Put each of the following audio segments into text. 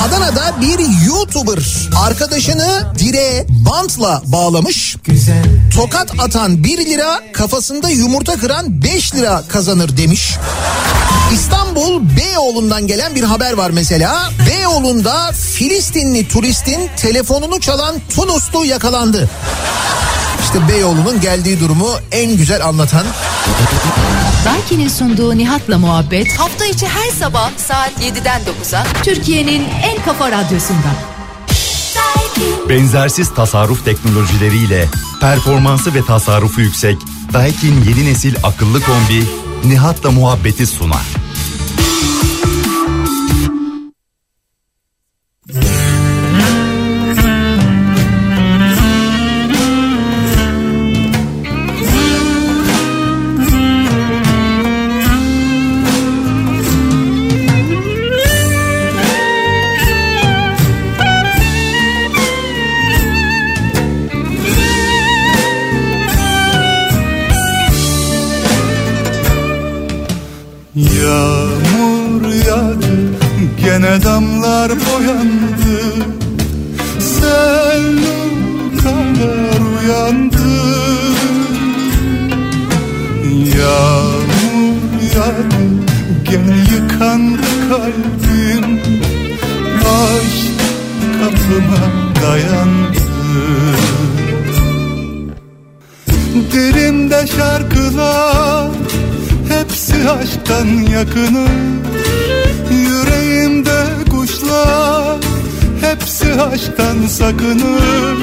Adana'da bir YouTuber arkadaşını direğe bantla bağlamış. Tokat atan 1 lira, kafasında yumurta kıran 5 lira kazanır demiş. İstanbul Beyoğlu'ndan gelen bir haber var mesela. Beyoğlu'nda Filistinli turistin telefonunu çalan Tunuslu yakalandı. İşte Beyoğlu'nun geldiği durumu en güzel anlatan Daiki'nin sunduğu Nihat'la muhabbet Hafta içi her sabah saat 7'den 9'a Türkiye'nin en kafa radyosunda. Benzersiz tasarruf teknolojileriyle performansı ve tasarrufu yüksek Daikin yeni nesil akıllı kombi Nihat'la muhabbeti sunar. Damlar boyandı. Sen kadar uyandı Yağmur yağdı gene yıkandı kalbim. Aşk kapıma dayandı. Dilimde şarkılar Hepsi aşktan yakını. Yüreğimde kuşlar Hepsi aşktan sakınır.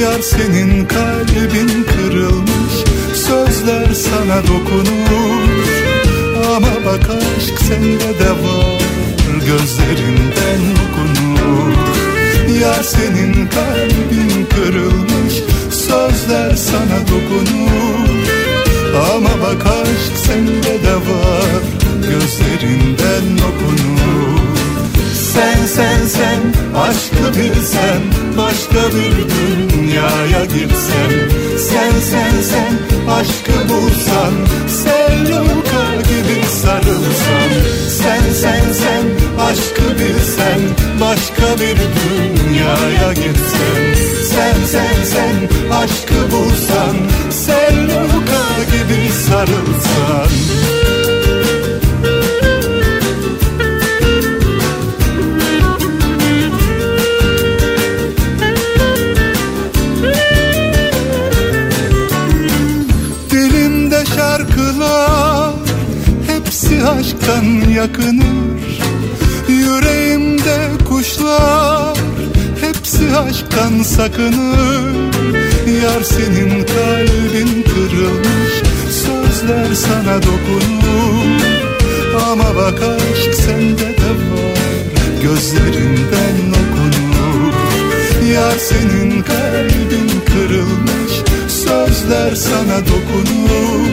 Yar senin kalbin kırılmış. Sözler sana dokunur. Ama bak aşk sende de var. Gözlerinden okunur. Yar senin kalbin kırılmış. Sözler sana dokunur. Ama bak aşk sende de var. Gözlerinden okunur Sen sen sen. Aşkı bilsen Başka bir dünyaya girsem Sen sen sen aşkı bulsan. Sevluka gibi sarılsam Sen sen sen aşkı bilsen. Başka bir dünyaya girsem Sen sen sen aşkı bulsan. Sevluka gibi sarılsan aşktan sakınır. Yar senin kalbin kırılmış Sözler sana dokunur. Ama bak aşk sende de var Gözlerinden okunur. Yar senin kalbin kırılmış Sözler sana dokunur.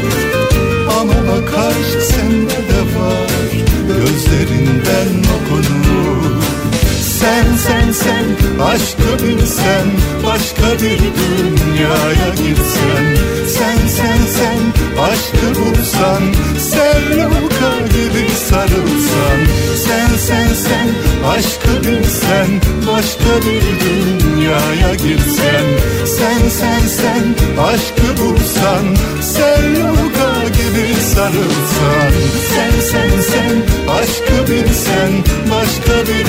Ama bak aşk sende de var Gözlerinden okunur Sen sen sen. Aşkı bilsen Başka bir dünyaya gitsen. Sen sen sen aşkı bulsan Sevluka gibi sarılsan. Sen sen sen aşkı bilsen Başka bir dünyaya girsen Sen sen sen aşkı bulsan Sevluka gibi sarılsan. Sen sen sen aşkı bilsen Başka bir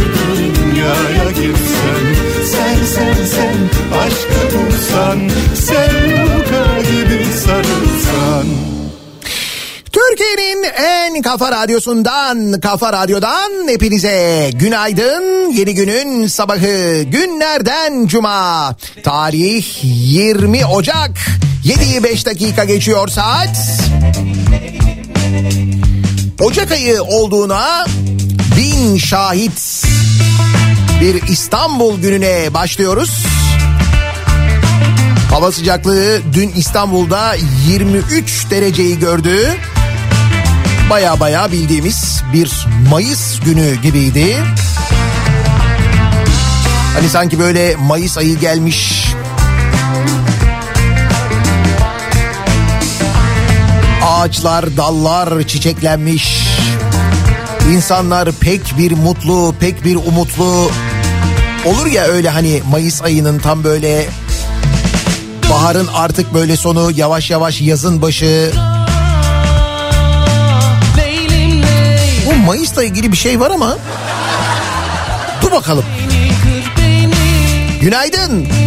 dünyaya girsen. Sen sen sen aşkı bulsan. Sevluka gibi Türkiye'nin en kafa radyosundan, kafa radyodan hepinize günaydın. Yeni günün sabahı günlerden cuma. Tarih 20 Ocak. 7'yi 5 dakika geçiyor saat. Ocak ayı olduğuna bin şahit bir İstanbul gününe başlıyoruz. Hava sıcaklığı dün İstanbul'da 23 dereceyi gördü. Baya baya bildiğimiz bir Mayıs günü gibiydi. Hani sanki böyle Mayıs ayı gelmiş. Ağaçlar, dallar çiçeklenmiş. İnsanlar pek bir mutlu, pek bir umutlu. Olur ya öyle hani Mayıs ayının tam böyle baharın artık böyle sonu yavaş yavaş yazın başı. Mayıs'la ilgili bir şey var ama dur bakalım. Günaydın. Götür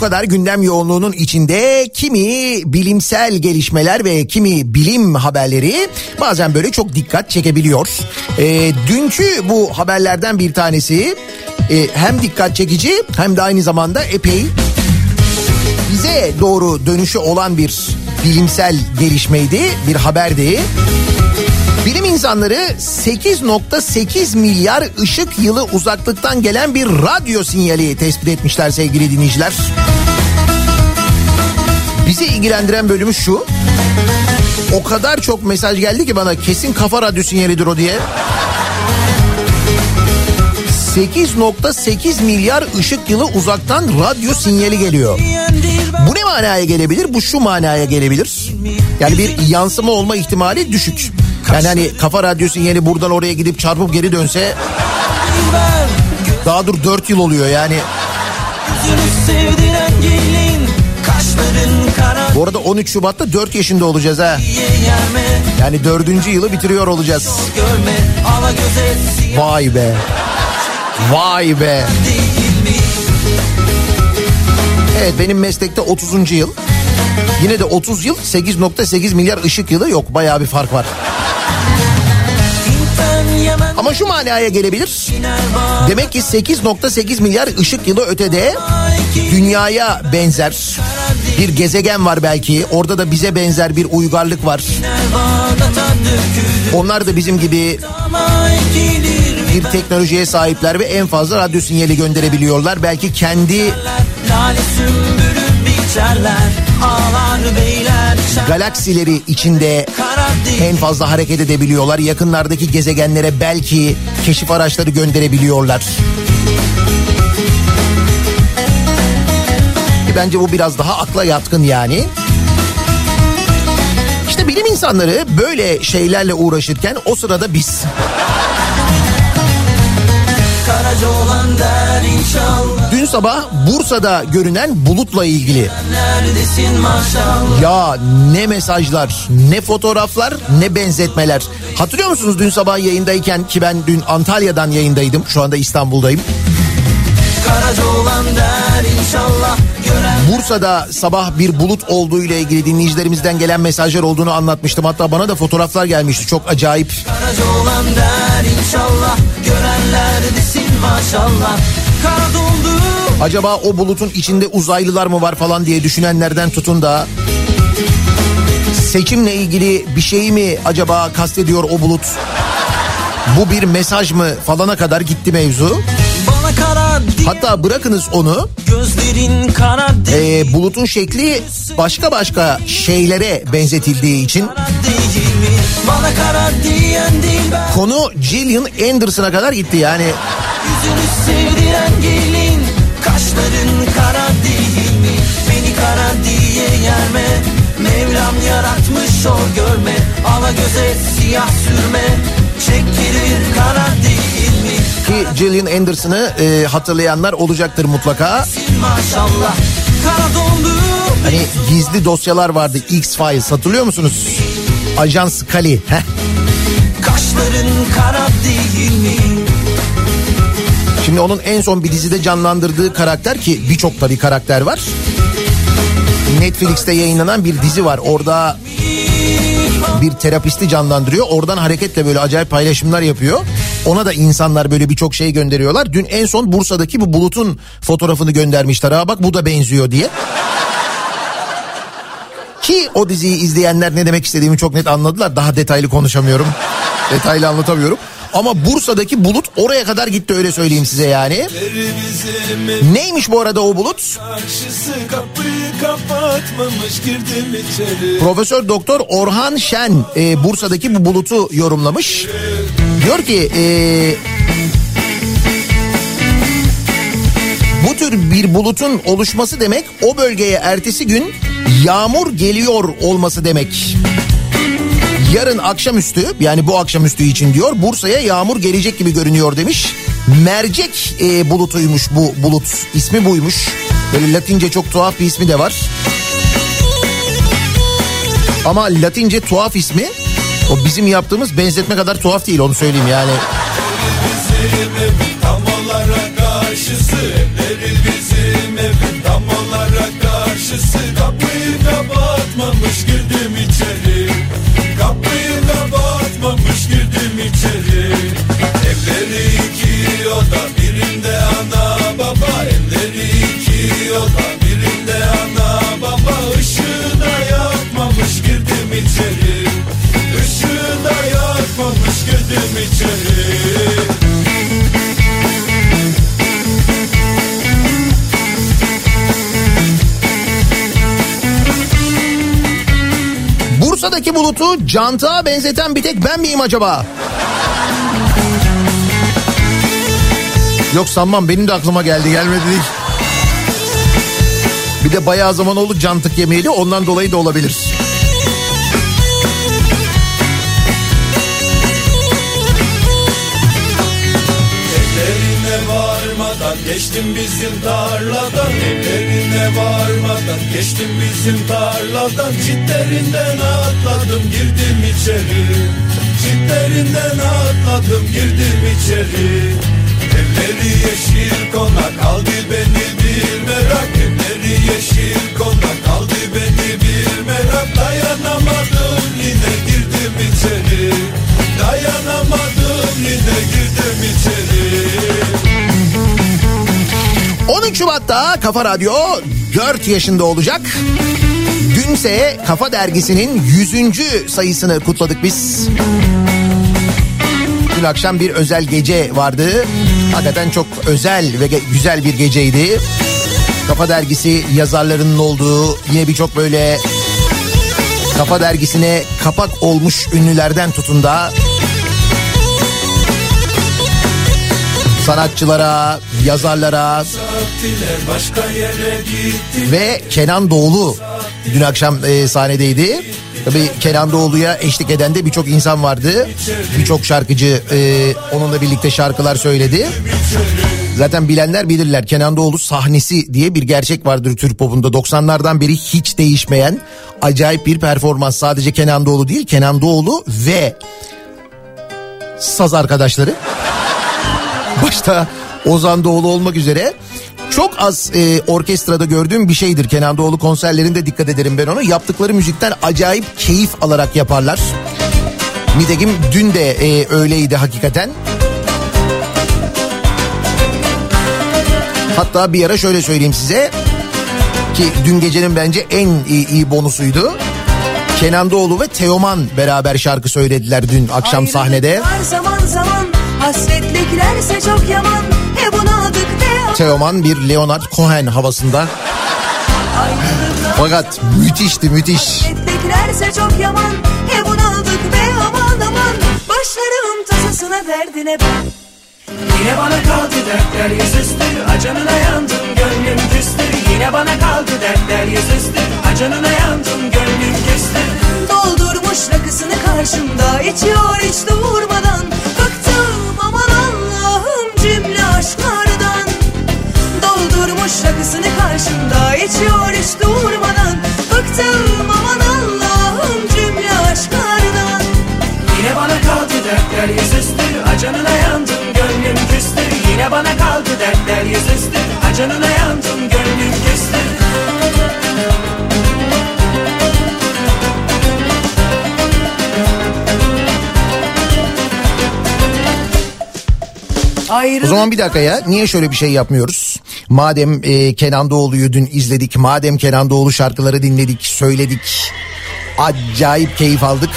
kadar gündem yoğunluğunun içinde kimi bilimsel gelişmeler ve kimi bilim haberleri bazen böyle çok dikkat çekebiliyor. Ee, dünkü bu haberlerden bir tanesi e, hem dikkat çekici hem de aynı zamanda epey bize doğru dönüşü olan bir bilimsel gelişmeydi, bir haberdi. Bilim insanları 8.8 milyar ışık yılı uzaklıktan gelen bir radyo sinyali tespit etmişler sevgili dinleyiciler. Bizi ilgilendiren bölümü şu. O kadar çok mesaj geldi ki bana kesin kafa radyo sinyalidir o diye. 8.8 milyar ışık yılı uzaktan radyo sinyali geliyor. Bu ne manaya gelebilir? Bu şu manaya gelebilir. Yani bir yansıma olma ihtimali düşük. Yani hani kafa radyo sinyali buradan oraya gidip çarpıp geri dönse daha dur 4 yıl oluyor yani. Bu arada 13 Şubat'ta 4 yaşında olacağız ha. Yani dördüncü yılı bitiriyor olacağız. Vay be. Vay be. Evet benim meslekte 30. yıl. Yine de 30 yıl 8.8 milyar ışık yılı yok. Bayağı bir fark var. Ama şu manaya gelebilir. Demek ki 8.8 milyar ışık yılı ötede dünyaya benzer bir gezegen var belki. Orada da bize benzer bir uygarlık var. Onlar da bizim gibi bir teknolojiye sahipler ve en fazla radyo sinyali gönderebiliyorlar. Belki kendi galaksileri içinde en fazla hareket edebiliyorlar. Yakınlardaki gezegenlere belki keşif araçları gönderebiliyorlar. Bence bu biraz daha akla yatkın yani. İşte bilim insanları böyle şeylerle uğraşırken o sırada biz Karaca olan der inşallah dün sabah Bursa'da görünen bulutla ilgili ya ne mesajlar, ne fotoğraflar, ne benzetmeler. Hatırlıyor musunuz dün sabah yayındayken ki ben dün Antalya'dan yayındaydım. Şu anda İstanbul'dayım. Bursa'da sabah bir bulut olduğu ile ilgili dinleyicilerimizden gelen mesajlar olduğunu anlatmıştım. Hatta bana da fotoğraflar gelmişti. Çok acayip. Maşallah Acaba o bulutun içinde uzaylılar mı var falan diye düşünenlerden tutun da seçimle ilgili bir şey mi acaba kastediyor o bulut? Bu bir mesaj mı falana kadar gitti mevzu. Hatta bırakınız onu e, bulutun şekli başka başka şeylere benzetildiği için konu Gillian Anderson'a kadar gitti yani. Yüzünü sevdiren gelin Kaşların kara değil mi? Beni kara diye yerme Mevlam yaratmış o görme Ala göze siyah sürme Çektirir kara değil? Ki Gillian Anderson'ı e, hatırlayanlar olacaktır mutlaka. Hani gizli dosyalar vardı X-Files hatırlıyor musunuz? Ajan Scully. Heh. Kaşların kara değil mi? Şimdi onun en son bir dizide canlandırdığı karakter ki birçok tabii karakter var. Netflix'te yayınlanan bir dizi var. Orada bir terapisti canlandırıyor. Oradan hareketle böyle acayip paylaşımlar yapıyor. Ona da insanlar böyle birçok şey gönderiyorlar. Dün en son Bursa'daki bu bulutun fotoğrafını göndermişler. Ha bak bu da benziyor diye. Ki o diziyi izleyenler ne demek istediğimi çok net anladılar. Daha detaylı konuşamıyorum. detaylı anlatamıyorum. Ama Bursa'daki bulut oraya kadar gitti öyle söyleyeyim size yani. Neymiş bu arada o bulut? Profesör Doktor Orhan Şen e, Bursa'daki bu bulutu yorumlamış. Diyor ki e, bu tür bir bulutun oluşması demek o bölgeye ertesi gün yağmur geliyor olması demek. Yarın akşamüstü yani bu akşamüstü için diyor Bursa'ya yağmur gelecek gibi görünüyor demiş. Mercek e, bulutuymuş bu bulut ismi buymuş. Böyle latince çok tuhaf bir ismi de var. Ama latince tuhaf ismi o bizim yaptığımız benzetme kadar tuhaf değil onu söyleyeyim yani. Girdim içeri Kapıyı kapatmamış girdim içeri Bursa'daki bulutu cantığa benzeten bir tek ben miyim acaba? Yok sanmam benim de aklıma geldi gelmedi değil. Bir de bayağı zaman oldu cantık yemeyeli ondan dolayı da olabilir. Geçtim bizim tarladan Evlerine varmadan. Geçtim bizim tarladan Çitlerinden atladım girdim içeri. Çitlerinden atladım girdim içeri. Evleri yeşil konak kaldı beni bir merak. Evleri yeşil konak kaldı beni bir merak. Dayanamadım yine girdim içeri. Dayanamadım emrine girdim içeri. 13 Şubat'ta Kafa Radyo 4 yaşında olacak. Dünse Kafa Dergisi'nin 100. sayısını kutladık biz. Dün akşam bir özel gece vardı. Hakikaten çok özel ve güzel bir geceydi. Kafa Dergisi yazarlarının olduğu yine birçok böyle Kafa Dergisi'ne kapak olmuş ünlülerden tutun da sanatçılara, yazarlara ve Kenan Doğulu dün akşam e, sahnedeydi. Tabii Kenan Doğulu'ya eşlik eden de birçok insan vardı. Birçok şarkıcı e, onunla birlikte şarkılar söyledi. Zaten bilenler bilirler Kenan Doğulu sahnesi diye bir gerçek vardır Türk popunda. 90'lardan beri hiç değişmeyen acayip bir performans. Sadece Kenan Doğulu değil Kenan Doğulu ve saz arkadaşları. Başta Ozan Doğulu olmak üzere çok az e, orkestrada gördüğüm bir şeydir. Kenan Doğulu konserlerinde dikkat ederim ben onu. Yaptıkları müzikten acayip keyif alarak yaparlar. Nitekim dün de e, öyleydi hakikaten. Hatta bir ara şöyle söyleyeyim size ki dün gecenin bence en iyi, iyi bonusuydu. Kenan Doğulu ve Teoman beraber şarkı söylediler dün akşam sahnede. Ayrılıklar zaman zaman hasretliklerse çok yaman. He bunadık de Teoman bir Leonard Cohen havasında. Fakat müthişti müthiş. hasretliklerse çok yaman. He bunadık be aman aman. Başlarım tasasına derdine ben. Yine bana kaldı dertler yüzüstü Acanına yandım gönlüm küstü. Yine bana kaldı dertler yüzüstü Acanına yandım gönlüm küstü. Doldurmuş rakısını karşımda içiyor hiç durmadan cümle aşklardan. Doldurmuş rakısını karşımda içiyor hiç durmadan. Bıktım aman Allah'ım cümle aşklardan. Yine bana kaldı dertler yüzüstü Acanına yandım gönlüm küstü. Yine bana kaldı dertler yüzüstü Acanına yandım gönlüm küstü O zaman bir dakika ya niye şöyle bir şey yapmıyoruz? Madem e, Kenan Doğulu'yu dün izledik, madem Kenan Doğulu şarkıları dinledik, söyledik, acayip keyif aldık.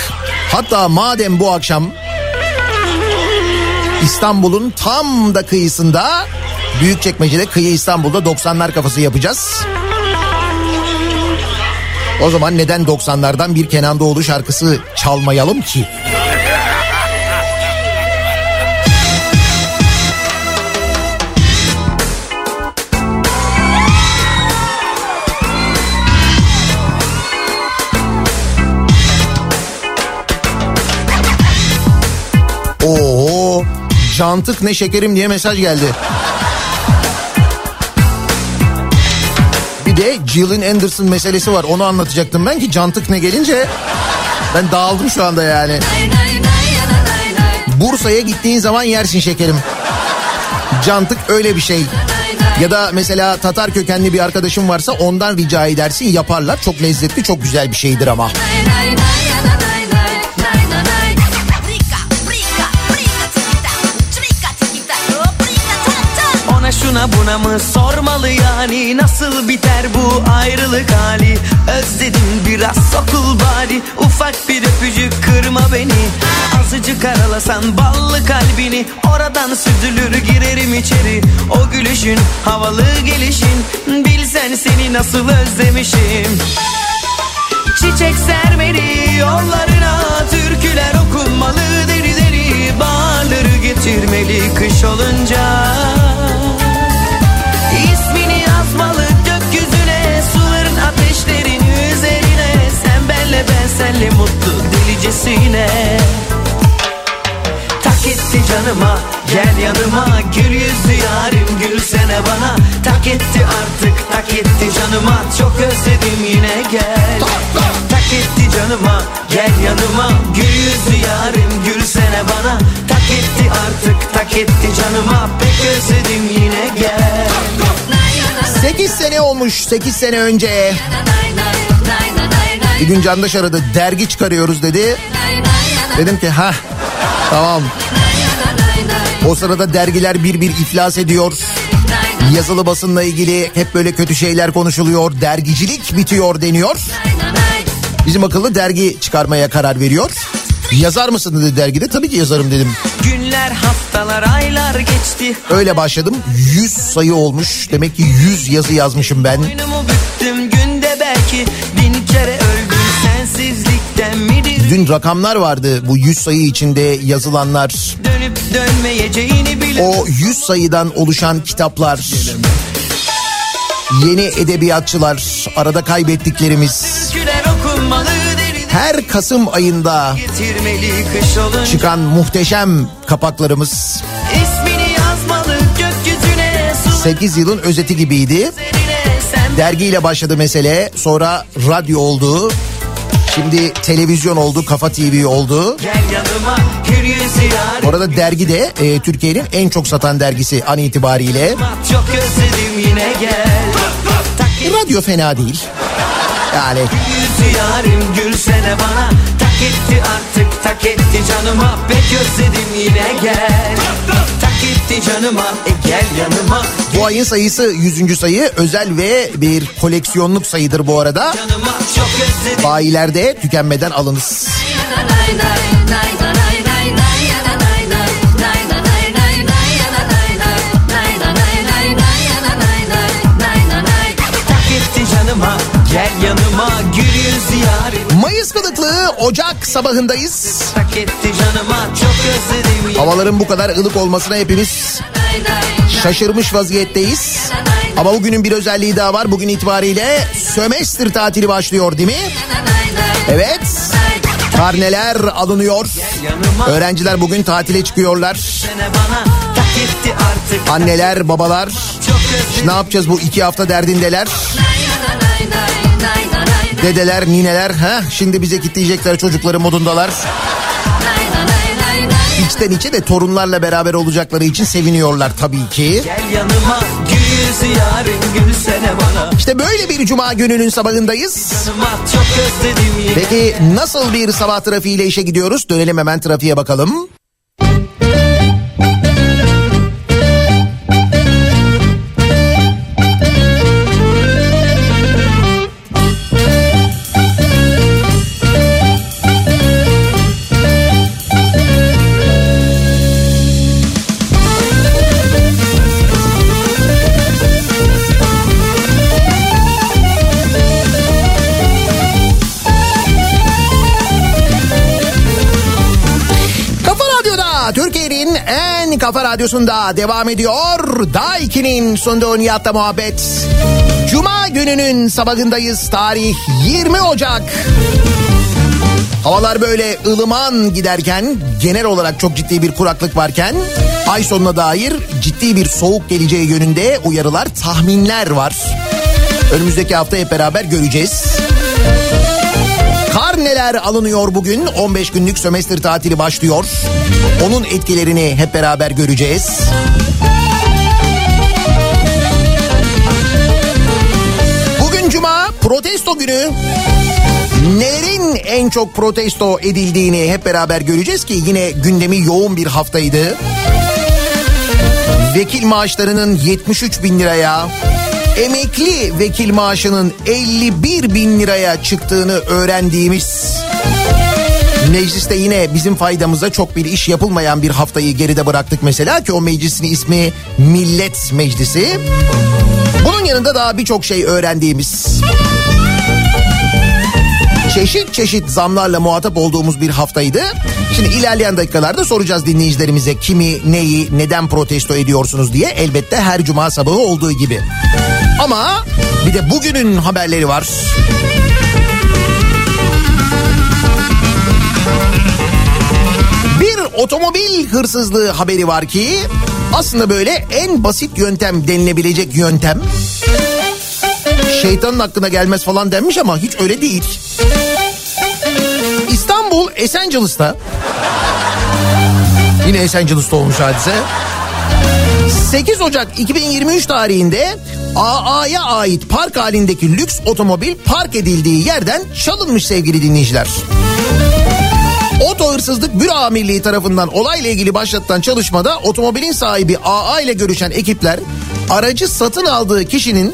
Hatta madem bu akşam İstanbul'un tam da kıyısında Büyükçekmece'de kıyı İstanbul'da 90'lar kafası yapacağız. O zaman neden 90'lardan bir Kenan Doğulu şarkısı çalmayalım ki? Cantık ne şekerim diye mesaj geldi. Bir de Gillian Anderson meselesi var. Onu anlatacaktım ben ki cantık ne gelince ben dağıldım şu anda yani. Bursa'ya gittiğin zaman yersin şekerim. Cantık öyle bir şey. Ya da mesela Tatar kökenli bir arkadaşım varsa ondan rica edersin yaparlar. Çok lezzetli çok güzel bir şeydir ama. Ona şuna buna mı sormalı yani? Nasıl biter bu ayrılık hali? Özledim biraz sokul bari. Ufak bir öpücük kırma beni. Azıcık aralasan ballı kalbini. Oradan süzülür girerim içeri. O gülüşün havalı gelişin. Bilsen seni nasıl özlemişim. Çiçek sermeli yollarına Türküler okunmalı. Deri deri Bağları getirmeli kış olunca ben senle mutlu delicesine Tak etti canıma gel yanıma Gül yüzlü yarim gülsene bana Tak etti artık tak etti canıma Çok özledim yine gel Tak etti canıma gel yanıma Gül yüzlü yarim gülsene bana Tak etti artık tak etti canıma Pek özledim yine gel 8 sene olmuş 8 sene önce. Bir gün Candaş aradı dergi çıkarıyoruz dedi. Dedim ki ha tamam O sırada dergiler bir bir iflas ediyor. Yazılı basınla ilgili hep böyle kötü şeyler konuşuluyor. Dergicilik bitiyor deniyor. Bizim akıllı dergi çıkarmaya karar veriyor. Yazar mısın dedi dergide. Tabii ki yazarım dedim. Günler haftalar aylar geçti Öyle başladım. 100 sayı olmuş. Demek ki 100 yazı yazmışım ben. Boynumu büktüm günde belki bin Dün rakamlar vardı bu 100 sayı içinde yazılanlar. Dönüp dönmeyeceğini bile O 100 sayıdan oluşan kitaplar. Yeni edebiyatçılar, arada kaybettiklerimiz. Her Kasım ayında çıkan muhteşem kapaklarımız. İsmini yazmalı gökyüzüne su 8 yılın özeti gibiydi. Dergiyle başladı mesele. Sonra radyo oldu. Şimdi televizyon oldu, Kafa TV oldu. yanıma Orada dergi de e, Türkiye'nin en çok satan dergisi an itibariyle. Çok özledim yine gel. Radyo fena değil. Yani. Yarim gülsene bana. Tak etti artık tak etti canıma. Pek özledim yine gel Etti canıma e gel yanıma bu ayın sayısı 100. sayı özel ve bir koleksiyonluk sayıdır bu arada. Canıma çok özledim Bayilerde tükenmeden alınız. Tak Mayıs kılıklı Ocak sabahındayız. Havaların bu kadar ılık olmasına hepimiz şaşırmış vaziyetteyiz. Ama bugünün bir özelliği daha var. Bugün itibariyle sömestr tatili başlıyor değil mi? Evet. Karneler alınıyor. Öğrenciler bugün tatile çıkıyorlar. Anneler, babalar. Ne yapacağız bu iki hafta derdindeler. Dedeler, nineler. ha Şimdi bize kitleyecekler çocukları modundalar. İçten içe de torunlarla beraber olacakları için seviniyorlar tabii ki. Gel yanıma gül gülsene bana İşte böyle bir cuma gününün sabahındayız. Yanıma Peki nasıl bir sabah trafiğiyle işe gidiyoruz? Dönelim hemen trafiğe bakalım. Kafa radyosunda devam ediyor. Daiki'nin sunduğu Nihat'la muhabbet. Cuma gününün sabahındayız. Tarih 20 Ocak. Havalar böyle ılıman giderken genel olarak çok ciddi bir kuraklık varken ay sonuna dair ciddi bir soğuk geleceği yönünde uyarılar, tahminler var. Önümüzdeki hafta hep beraber göreceğiz. Kar neler alınıyor bugün? 15 günlük sömestr tatili başlıyor. Onun etkilerini hep beraber göreceğiz. Bugün cuma protesto günü. Nelerin en çok protesto edildiğini hep beraber göreceğiz ki yine gündemi yoğun bir haftaydı. Vekil maaşlarının 73 bin liraya, emekli vekil maaşının 51 bin liraya çıktığını öğrendiğimiz Mecliste yine bizim faydamıza çok bir iş yapılmayan bir haftayı geride bıraktık mesela ki o meclisin ismi Millet Meclisi. Bunun yanında daha birçok şey öğrendiğimiz çeşit çeşit zamlarla muhatap olduğumuz bir haftaydı. Şimdi ilerleyen dakikalarda soracağız dinleyicilerimize kimi, neyi, neden protesto ediyorsunuz diye. Elbette her cuma sabahı olduğu gibi. Ama bir de bugünün haberleri var. Bir otomobil hırsızlığı haberi var ki aslında böyle en basit yöntem denilebilecek yöntem. Şeytanın aklına gelmez falan denmiş ama hiç öyle değil. İstanbul Esencilis'ta yine Esencilis'te olmuş hadise. 8 Ocak 2023 tarihinde AA'ya ait park halindeki lüks otomobil park edildiği yerden çalınmış sevgili dinleyiciler. Oto Hırsızlık Büro Amirliği tarafından olayla ilgili başlatılan çalışmada otomobilin sahibi AA ile görüşen ekipler aracı satın aldığı kişinin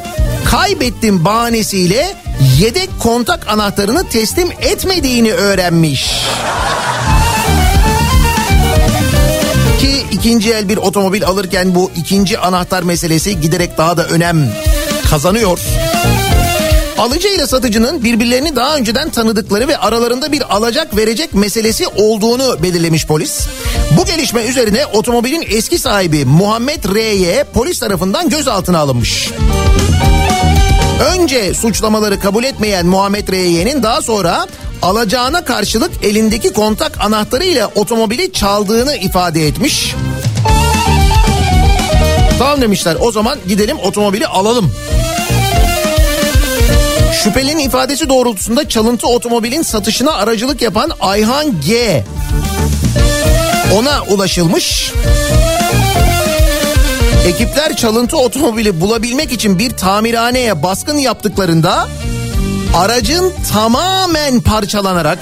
kaybettim bahanesiyle yedek kontak anahtarını teslim etmediğini öğrenmiş. Ki ikinci el bir otomobil alırken bu ikinci anahtar meselesi giderek daha da önem kazanıyor. Alıcı ile satıcının birbirlerini daha önceden tanıdıkları ve aralarında bir alacak verecek meselesi olduğunu belirlemiş polis. Bu gelişme üzerine otomobilin eski sahibi Muhammed R'ye polis tarafından gözaltına alınmış. Önce suçlamaları kabul etmeyen Muhammed R'ye'nin daha sonra alacağına karşılık elindeki kontak anahtarıyla otomobili çaldığını ifade etmiş. Tamam demişler o zaman gidelim otomobili alalım. Şüphelinin ifadesi doğrultusunda çalıntı otomobilin satışına aracılık yapan Ayhan G. Ona ulaşılmış. Ekipler çalıntı otomobili bulabilmek için bir tamirhaneye baskın yaptıklarında aracın tamamen parçalanarak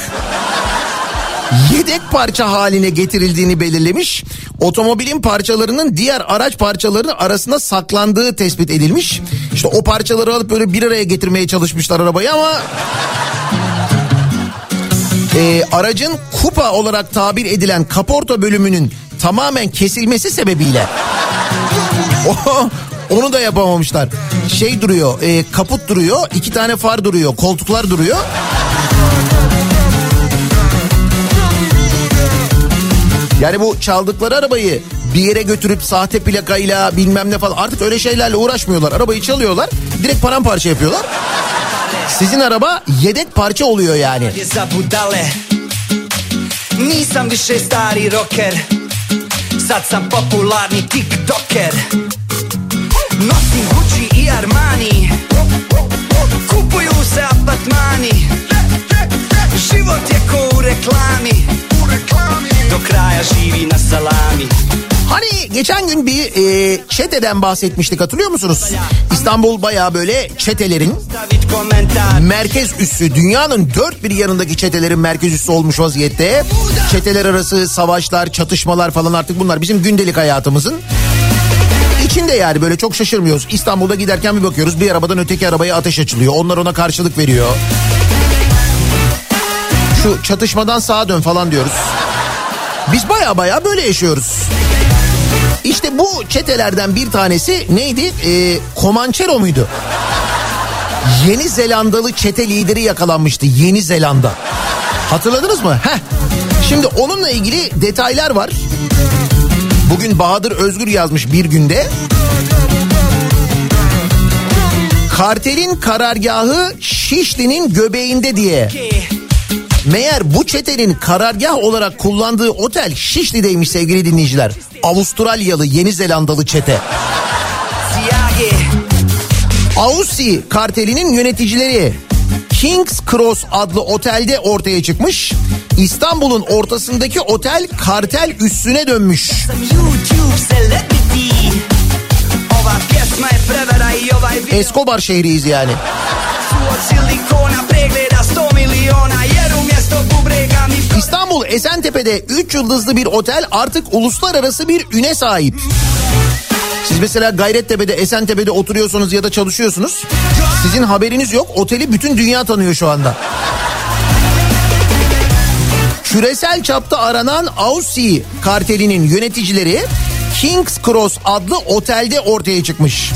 yedek parça haline getirildiğini belirlemiş. Otomobilin parçalarının diğer araç parçalarının arasında saklandığı tespit edilmiş. İşte o parçaları alıp böyle bir araya getirmeye çalışmışlar arabayı ama e, aracın kupa olarak tabir edilen kaporta bölümünün tamamen kesilmesi sebebiyle onu da yapamamışlar. Şey duruyor, e, kaput duruyor, iki tane far duruyor, koltuklar duruyor. Yani bu çaldıkları arabayı bir yere götürüp sahte plakayla bilmem ne falan artık öyle şeylerle uğraşmıyorlar. Arabayı çalıyorlar, direkt paramparça yapıyorlar. Sizin araba yedek parça oluyor yani. Nisam više stari rocker Sad sam popularni tiktoker. Nosim Gucci i Armani. Kupuju se apartmani. Život je ko u reklami. Do kraja živi na salami Hani geçen gün bir e, çeteden bahsetmiştik hatırlıyor musunuz? İstanbul baya böyle çetelerin merkez üssü dünyanın dört bir yanındaki çetelerin merkez üssü olmuş vaziyette. Çeteler arası savaşlar, çatışmalar falan artık bunlar bizim gündelik hayatımızın içinde yani böyle çok şaşırmıyoruz. İstanbul'da giderken bir bakıyoruz bir arabadan öteki arabaya ateş açılıyor. Onlar ona karşılık veriyor. Şu çatışmadan sağa dön falan diyoruz. Biz baya baya böyle yaşıyoruz. İşte bu çetelerden bir tanesi neydi? Ee, Comanchero muydu? Yeni Zelandalı çete lideri yakalanmıştı. Yeni Zelanda. Hatırladınız mı? Heh. Şimdi onunla ilgili detaylar var. Bugün Bahadır Özgür yazmış bir günde. Kartelin karargahı Şişli'nin göbeğinde diye. Meğer bu çetenin karargah olarak kullandığı otel Şişli'deymiş sevgili dinleyiciler. Avustralyalı Yeni Zelandalı çete. Aussie kartelinin yöneticileri Kings Cross adlı otelde ortaya çıkmış. İstanbul'un ortasındaki otel kartel üssüne dönmüş. Ovaj video Escobar şehriyiz yani. İstanbul Esentepe'de 3 yıldızlı bir otel artık uluslararası bir üne sahip. Siz mesela Gayrettepe'de, Esentepe'de oturuyorsunuz ya da çalışıyorsunuz. Sizin haberiniz yok. Oteli bütün dünya tanıyor şu anda. Küresel çapta aranan Aussie kartelinin yöneticileri Kings Cross adlı otelde ortaya çıkmış.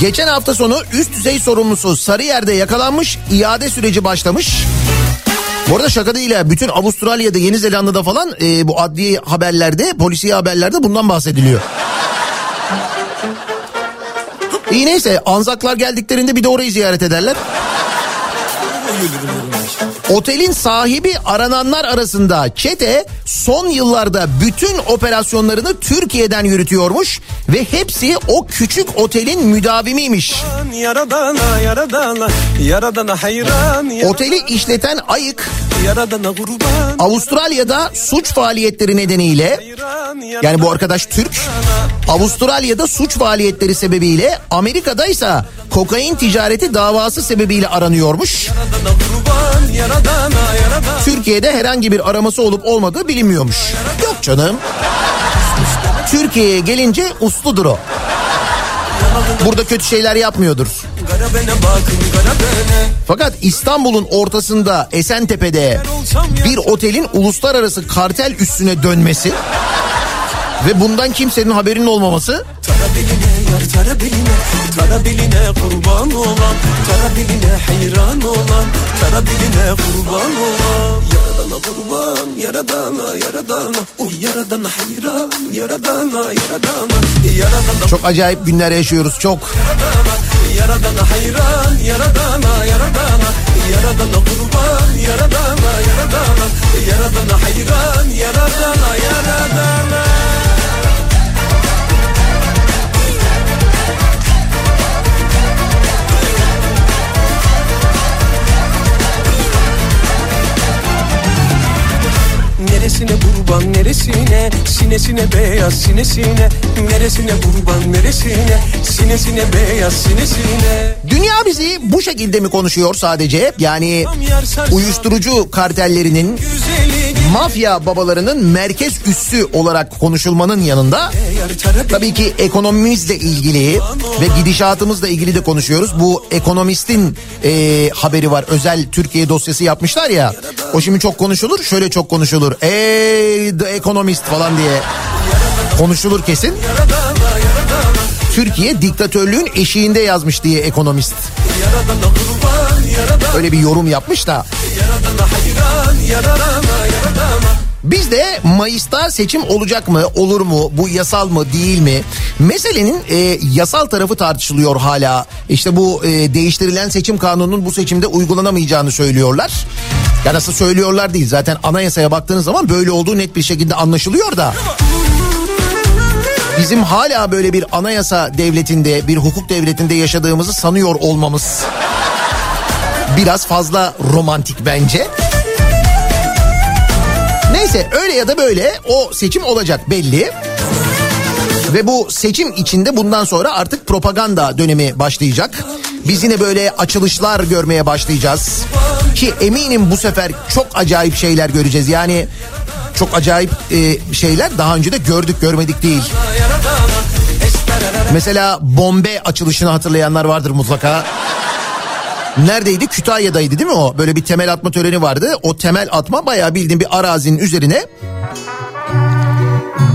Geçen hafta sonu üst düzey sorumlusu Sarıyer'de yakalanmış, iade süreci başlamış. Bu arada şaka değil ha. Bütün Avustralya'da, Yeni Zelanda'da falan e, bu adli haberlerde, polisiye haberlerde bundan bahsediliyor. İyi neyse Anzaklar geldiklerinde bir de orayı ziyaret ederler. Otelin sahibi arananlar arasında çete son yıllarda bütün operasyonlarını Türkiye'den yürütüyormuş ve hepsi o küçük otelin müdavimiymiş. Yaradana yaradana yaradana hayran Oteli işleten Ayık yaradana kurban. Avustralya'da suç faaliyetleri nedeniyle yani bu arkadaş Türk Avustralya'da suç faaliyetleri sebebiyle Amerika'da ise kokain ticareti davası sebebiyle aranıyormuş. Türkiye'de herhangi bir araması olup olmadığı bilinmiyormuş. Yok canım. Türkiye'ye gelince usludur o. Burada kötü şeyler yapmıyordur. Fakat İstanbul'un ortasında Esentepe'de bir otelin uluslararası kartel üssüne dönmesi ve bundan kimsenin haberinin olmaması. Tara beline yar tara beline kurban olan Tara hayran olan Tara kurban olan Yaradana kurban yaradana yaradana. Uy yaradana hayran yaradana yaradana. Yaradana çok acayip günler yaşıyoruz çok. yaradana hayran yaradana yaradana. Yaradana kurban yaradana yaradana. Yaradana hayran yaradana yaradana Neresine kurban neresine? Sinesine beyaz sinesine. Neresine kurban neresine? Sinesine beyaz sinesine bizi bu şekilde mi konuşuyor sadece? Yani uyuşturucu kartellerinin mafya babalarının merkez üssü olarak konuşulmanın yanında tabii ki ekonomimizle ilgili ve gidişatımızla ilgili de konuşuyoruz. Bu ekonomistin e, haberi var. Özel Türkiye dosyası yapmışlar ya. O şimdi çok konuşulur. Şöyle çok konuşulur. Ey the economist falan diye konuşulur kesin. Türkiye diktatörlüğün eşiğinde yazmış diye ekonomist. Öyle bir yorum yapmış da. Biz de Mayıs'ta seçim olacak mı, olur mu, bu yasal mı, değil mi? Meselenin e, yasal tarafı tartışılıyor hala. İşte bu e, değiştirilen seçim kanununun bu seçimde uygulanamayacağını söylüyorlar. Ya nasıl söylüyorlar değil zaten anayasaya baktığınız zaman böyle olduğu net bir şekilde anlaşılıyor da. Bizim hala böyle bir anayasa devletinde, bir hukuk devletinde yaşadığımızı sanıyor olmamız biraz fazla romantik bence. Neyse öyle ya da böyle o seçim olacak belli. Ve bu seçim içinde bundan sonra artık propaganda dönemi başlayacak. Biz yine böyle açılışlar görmeye başlayacağız. Ki eminim bu sefer çok acayip şeyler göreceğiz. Yani çok acayip e, şeyler daha önce de gördük görmedik değil. Mesela bombe açılışını hatırlayanlar vardır mutlaka. Neredeydi? Kütahya'daydı değil mi o? Böyle bir temel atma töreni vardı. O temel atma bayağı bildiğin bir arazinin üzerine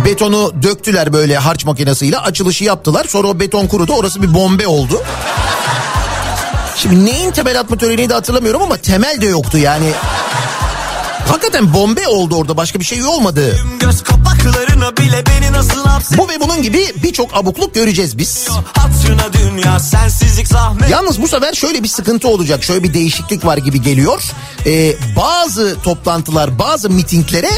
betonu döktüler böyle harç makinesiyle açılışı yaptılar. Sonra o beton kurudu orası bir bombe oldu. Şimdi neyin temel atma töreniydi hatırlamıyorum ama temel de yoktu yani. Hakikaten bombe oldu orada başka bir şey olmadı. Göz kapaklarına bile beni nasıl hapset Bu ve bunun gibi birçok abukluk göreceğiz biz. Dünya sensizlik zahmet Yalnız bu sefer şöyle bir sıkıntı olacak. Şöyle bir değişiklik var gibi geliyor. Ee, bazı toplantılar, bazı mitinglere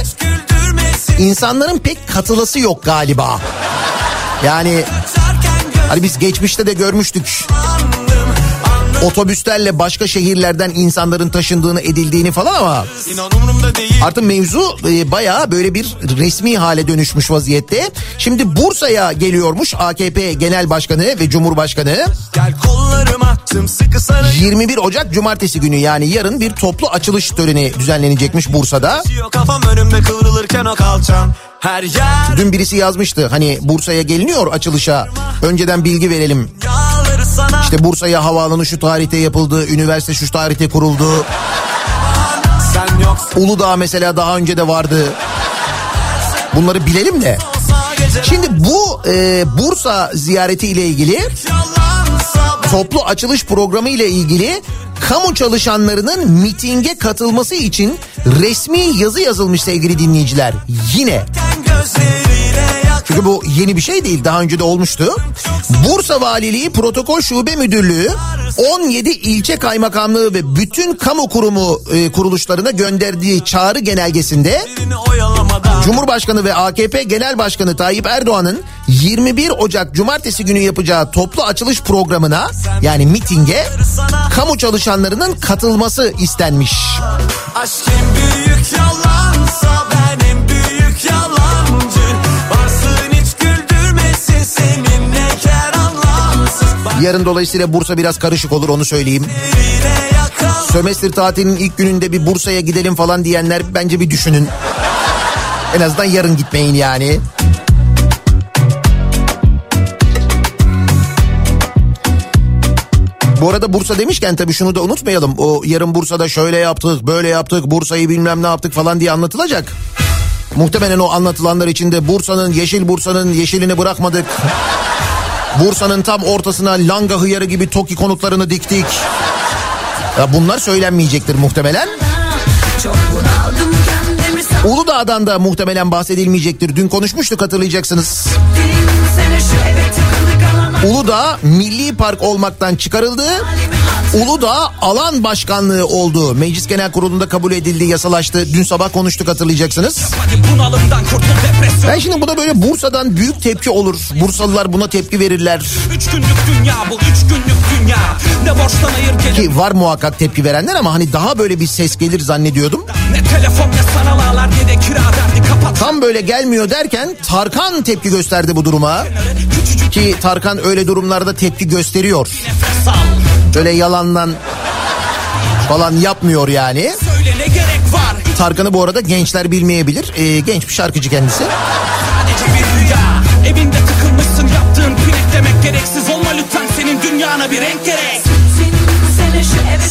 insanların pek katılası yok galiba. Yani hani biz geçmişte de görmüştük. Otobüslerle başka şehirlerden insanların taşındığını edildiğini falan ama artık mevzu e, bayağı böyle bir resmi hale dönüşmüş vaziyette. Şimdi Bursa'ya geliyormuş AKP Genel Başkanı ve Cumhurbaşkanı. Gel kollarıma sımsıkı sarı 21 Ocak Cumartesi günü yani yarın bir toplu açılış töreni düzenlenecekmiş Bursa'da. Kafam önümde kıvrılırken o kalçam Her yer Dün birisi yazmıştı hani Bursa'ya geliniyor açılışa önceden bilgi verelim. İşte Bursa'ya havaalanı şu tarihte yapıldı, üniversite şu tarihte kuruldu. Uludağ mesela daha önce de vardı. Bunları bilelim de. Şimdi bu e, Bursa ziyareti ile ilgili toplu açılış programı ile ilgili kamu çalışanlarının mitinge katılması için resmi yazı yazılmış sevgili dinleyiciler. Yine çünkü bu yeni bir şey değil daha önce de olmuştu. Bursa Valiliği Protokol Şube Müdürlüğü 17 ilçe kaymakamlığı ve bütün kamu kurumu e, kuruluşlarına gönderdiği çağrı genelgesinde Cumhurbaşkanı ve AKP Genel Başkanı Tayyip Erdoğan'ın 21 Ocak Cumartesi günü yapacağı toplu açılış programına yani mitinge kamu çalışanlarının katılması istenmiş. Aşk en büyük yalansa ben Yarın dolayısıyla Bursa biraz karışık olur onu söyleyeyim. Sömestr tatilinin ilk gününde bir Bursa'ya gidelim falan diyenler bence bir düşünün. En azından yarın gitmeyin yani. Bu arada Bursa demişken tabii şunu da unutmayalım. O yarın Bursa'da şöyle yaptık, böyle yaptık, Bursa'yı bilmem ne yaptık falan diye anlatılacak. Muhtemelen o anlatılanlar içinde Bursa'nın, Yeşil Bursa'nın yeşilini bırakmadık. Bursa'nın tam ortasına langa hıyarı gibi TOKİ konutlarını diktik. Ya bunlar söylenmeyecektir muhtemelen. Uludağ'dan da muhtemelen bahsedilmeyecektir. Dün konuşmuştuk hatırlayacaksınız. Uludağ Milli Park olmaktan çıkarıldı. Uludağ alan başkanlığı oldu. Meclis Genel Kurulu'nda kabul edildi, yasalaştı. Dün sabah konuştuk hatırlayacaksınız. Ben şimdi buna böyle Bursa'dan büyük tepki olur. Bursalılar buna tepki verirler. Üç günlük dünya bu üç günlük dünya Ne borçtan ayır gelir Ki var muhakkak tepki verenler ama hani daha böyle bir ses gelir zannediyordum. Ne telefon ne sanal ağlar ne de kira derdi kapat Tam böyle gelmiyor derken Tarkan tepki gösterdi bu duruma. Ki Tarkan öyle durumlarda tepki gösteriyor. nefes al Böyle yalandan falan yapmıyor yani. Tarkan'ı bu arada gençler bilmeyebilir. Ee, genç bir şarkıcı kendisi. Sadece bir rüya Evinde tıkılmışsın yaptığın pinek demek gereksiz Olma lütfen senin dünyana bir renk gerek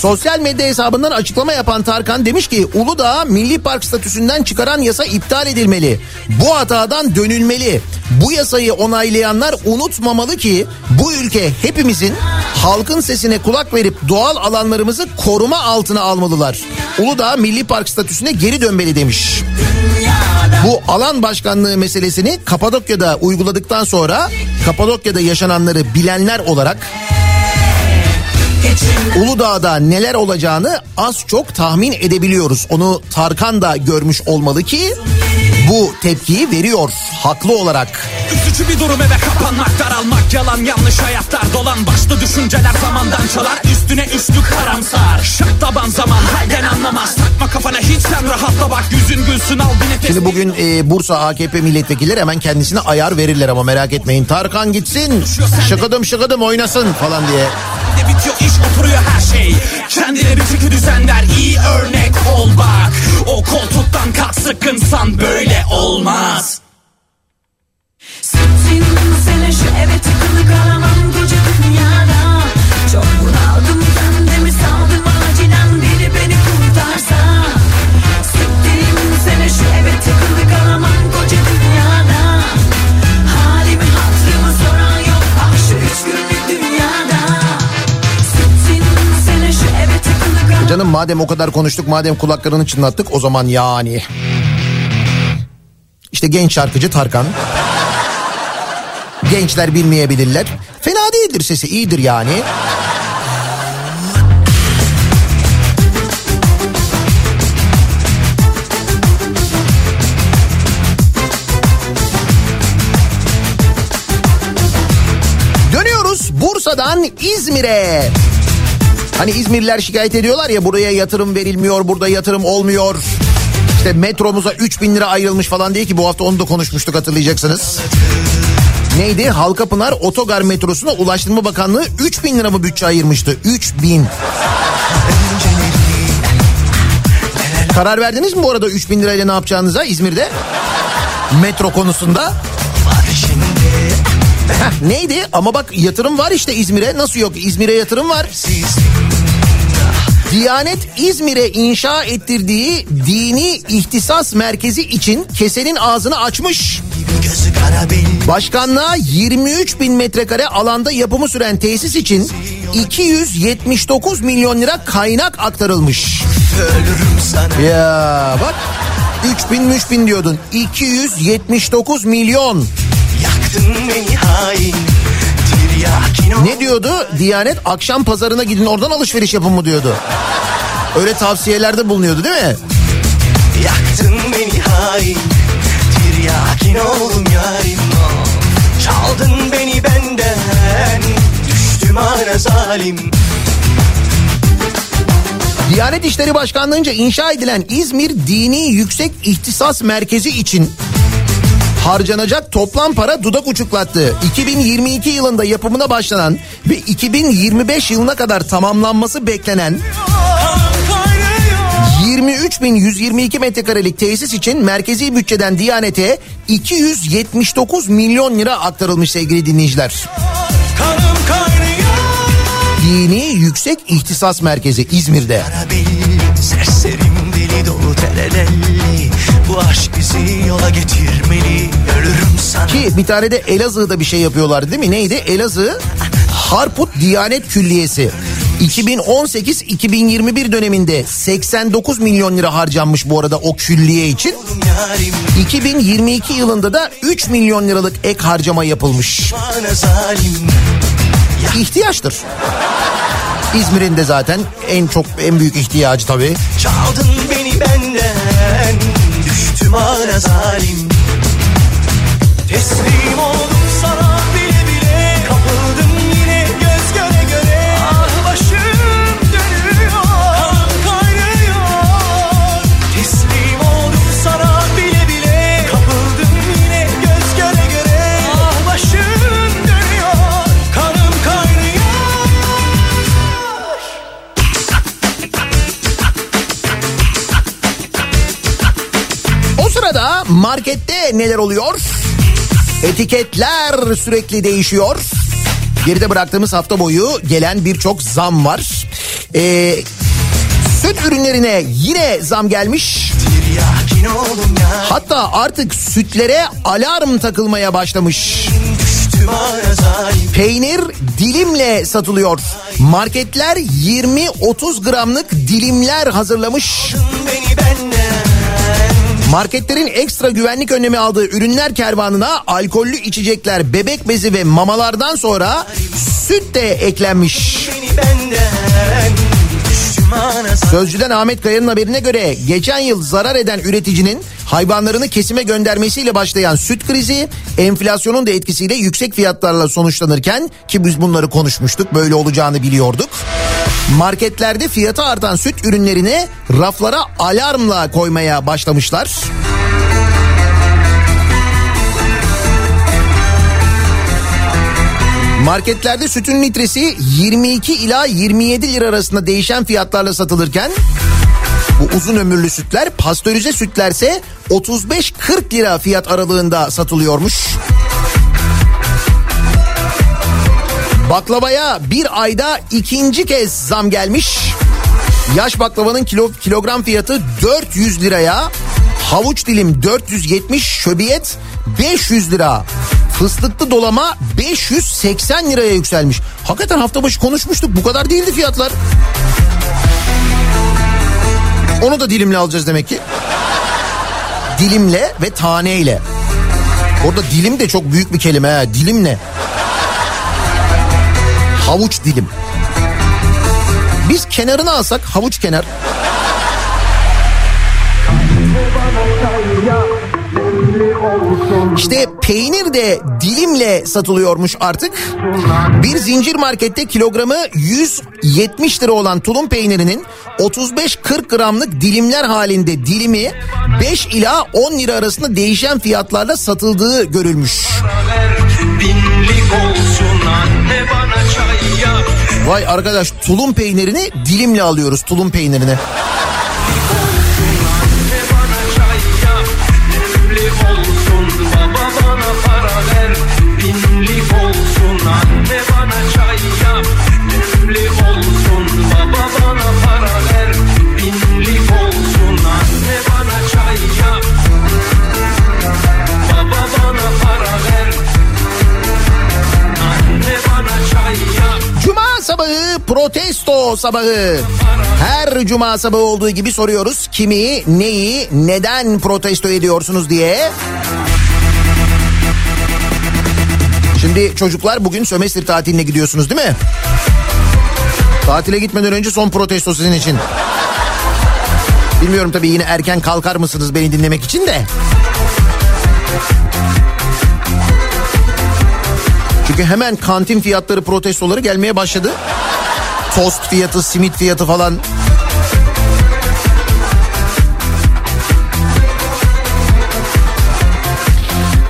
Sosyal medya hesabından açıklama yapan Tarkan demiş ki Uludağ Milli Park statüsünden çıkaran yasa iptal edilmeli. Bu hatadan dönülmeli. Bu yasayı onaylayanlar unutmamalı ki bu ülke hepimizin halkın sesine kulak verip doğal alanlarımızı koruma altına almalılar. Uludağ Milli Park statüsüne geri dönmeli demiş. Bu alan başkanlığı meselesini Kapadokya'da uyguladıktan sonra Kapadokya'da yaşananları bilenler olarak Uludağ'da neler olacağını az çok tahmin edebiliyoruz. Onu Tarkan da görmüş olmalı ki bu tepkiyi veriyor haklı olarak. Üzücü bir durum eve kapanmak daralmak Yalan yanlış hayatlar dolan Başlı düşünceler zamandan çalar Üstüne üstlük karamsar Şak taban zaman halden anlamaz Takma kafana hiç sen rahatla bak Yüzün gülsün al bir nefes Şimdi bugün e, Bursa AKP milletvekilleri hemen kendisine ayar verirler ama merak etmeyin. Tarkan gitsin, şıkıdım şıkıdım oynasın falan diye. bitiyor iş oturuyor her şey Kendine bir çeki düzen ver iyi örnek ol bak. O koltuktan kalk sıkınsan böyle olmaz. Sittin sene şu eve tıkılı kalamam koca dünyada. Çok bunaldım Canım madem o kadar konuştuk, madem kulaklarını çınlattık o zaman yani. İşte genç şarkıcı Tarkan. Gençler bilmeyebilirler. Fena değildir sesi, iyidir yani. Bursa'dan İzmir'e. Hani İzmirliler şikayet ediyorlar ya buraya yatırım verilmiyor, burada yatırım olmuyor. İşte metromuza 3 bin lira ayrılmış falan diye ki bu hafta onu da konuşmuştuk hatırlayacaksınız. Neydi? Halkapınar Otogar metrosuna Ulaştırma Bakanlığı 3 bin lira mı bütçe ayırmıştı? 3 bin. Karar verdiniz mi bu arada 3 bin lirayla ne yapacağınıza İzmir'de? Metro konusunda. Neydi? Ama bak yatırım var işte İzmir'e. Nasıl yok? İzmir'e yatırım var. Diyanet İzmir'e inşa ettirdiği dini ihtisas merkezi için kesenin ağzını açmış. Başkanlığa 23 bin metrekare alanda yapımı süren tesis için 279 milyon lira kaynak aktarılmış. Ya bak 3 bin 3 bin diyordun 279 milyon. Ne diyordu? Diyanet akşam pazarına gidin oradan alışveriş yapın mı diyordu. Öyle tavsiyelerde bulunuyordu değil mi? Yaktın beni hain Tiryakin oldum yarim Çaldın beni benden Düştüm ara zalim Diyanet İşleri Başkanlığı'nca inşa edilen İzmir Dini Yüksek İhtisas Merkezi için harcanacak toplam para dudak uçuklattı. 2022 yılında yapımına başlanan ve 2025 yılına kadar tamamlanması beklenen 23.122 metrekarelik tesis için merkezi bütçeden Diyanet'e 279 milyon lira aktarılmış sevgili dinleyiciler. Dini Yüksek İhtisas Merkezi İzmir'de. Serserim dolu terelelli Bu aşk bizi yola getirmeli Ölürüm sana Ki bir tane de Elazığ'da bir şey yapıyorlar değil mi? Neydi? Elazığ Harput Diyanet Külliyesi. 2018-2021 döneminde 89 milyon lira harcanmış bu arada o külliye için. yarim 2022 yılında da 3 milyon liralık ek harcama yapılmış. İhtiyaçtır. İzmir'in de zaten en çok en büyük ihtiyacı tabii. Çaldın beni Düştüm markette neler oluyor? Etiketler sürekli değişiyor. Geride bıraktığımız hafta boyu gelen birçok zam var. Ee, süt ürünlerine yine zam gelmiş. Hatta artık sütlere alarm takılmaya başlamış. Peynir dilimle satılıyor. Marketler 20-30 gramlık dilimler hazırlamış. beni benden Marketlerin ekstra güvenlik önlemi aldığı ürünler kervanına alkollü içecekler, bebek bezi ve mamalardan sonra süt de eklenmiş. Sözcüden Ahmet Kaya'nın haberine göre geçen yıl zarar eden üreticinin hayvanlarını kesime göndermesiyle başlayan süt krizi enflasyonun da etkisiyle yüksek fiyatlarla sonuçlanırken ki biz bunları konuşmuştuk böyle olacağını biliyorduk. Marketlerde fiyatı artan süt ürünlerini raflara alarmla koymaya başlamışlar. Marketlerde sütün litresi 22 ila 27 lira arasında değişen fiyatlarla satılırken bu uzun ömürlü sütler pastörize sütlerse 35-40 lira fiyat aralığında satılıyormuş. Baklavaya bir ayda ikinci kez zam gelmiş. Yaş baklavanın kilo, kilogram fiyatı 400 liraya. Havuç dilim 470, şöbiyet 500 lira. Fıstıklı dolama 580 liraya yükselmiş. Hakikaten hafta başı konuşmuştuk bu kadar değildi fiyatlar. Onu da dilimle alacağız demek ki. Dilimle ve taneyle. Orada dilim de çok büyük bir kelime ha. Dilim ne? Havuç dilim. Biz kenarını alsak havuç kenar. İşte peynir de dilimle satılıyormuş artık. Bir zincir markette kilogramı 170 lira olan tulum peynirinin 35-40 gramlık dilimler halinde dilimi 5 ila 10 lira arasında değişen fiyatlarla satıldığı görülmüş. Binlik olsun anne bana çay yap Vay arkadaş tulum peynirini dilimle alıyoruz tulum peynirini. Protesto sabahı. Her cuma sabahı olduğu gibi soruyoruz kimi, neyi, neden protesto ediyorsunuz diye. Şimdi çocuklar bugün sömestr tatiline gidiyorsunuz değil mi? Tatile gitmeden önce son protesto sizin için. Bilmiyorum tabii yine erken kalkar mısınız beni dinlemek için de. Çünkü hemen kantin fiyatları protestoları gelmeye başladı. Tost fiyatı, simit fiyatı falan.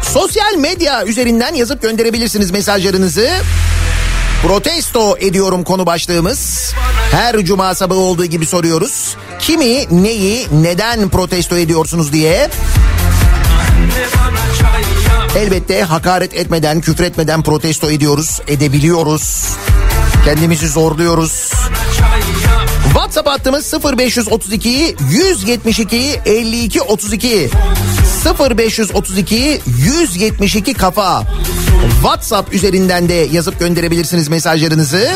Sosyal medya üzerinden yazıp gönderebilirsiniz mesajlarınızı. Protesto ediyorum konu başlığımız. Her cuma sabahı olduğu gibi soruyoruz. kimi, neyi, neden protesto ediyorsunuz diye. Elbette hakaret etmeden, küfretmeden protesto ediyoruz, edebiliyoruz. Kendimizi zorluyoruz. WhatsApp hattımız 0532 172 52 32 0532 172 kafa. WhatsApp üzerinden de yazıp gönderebilirsiniz mesajlarınızı.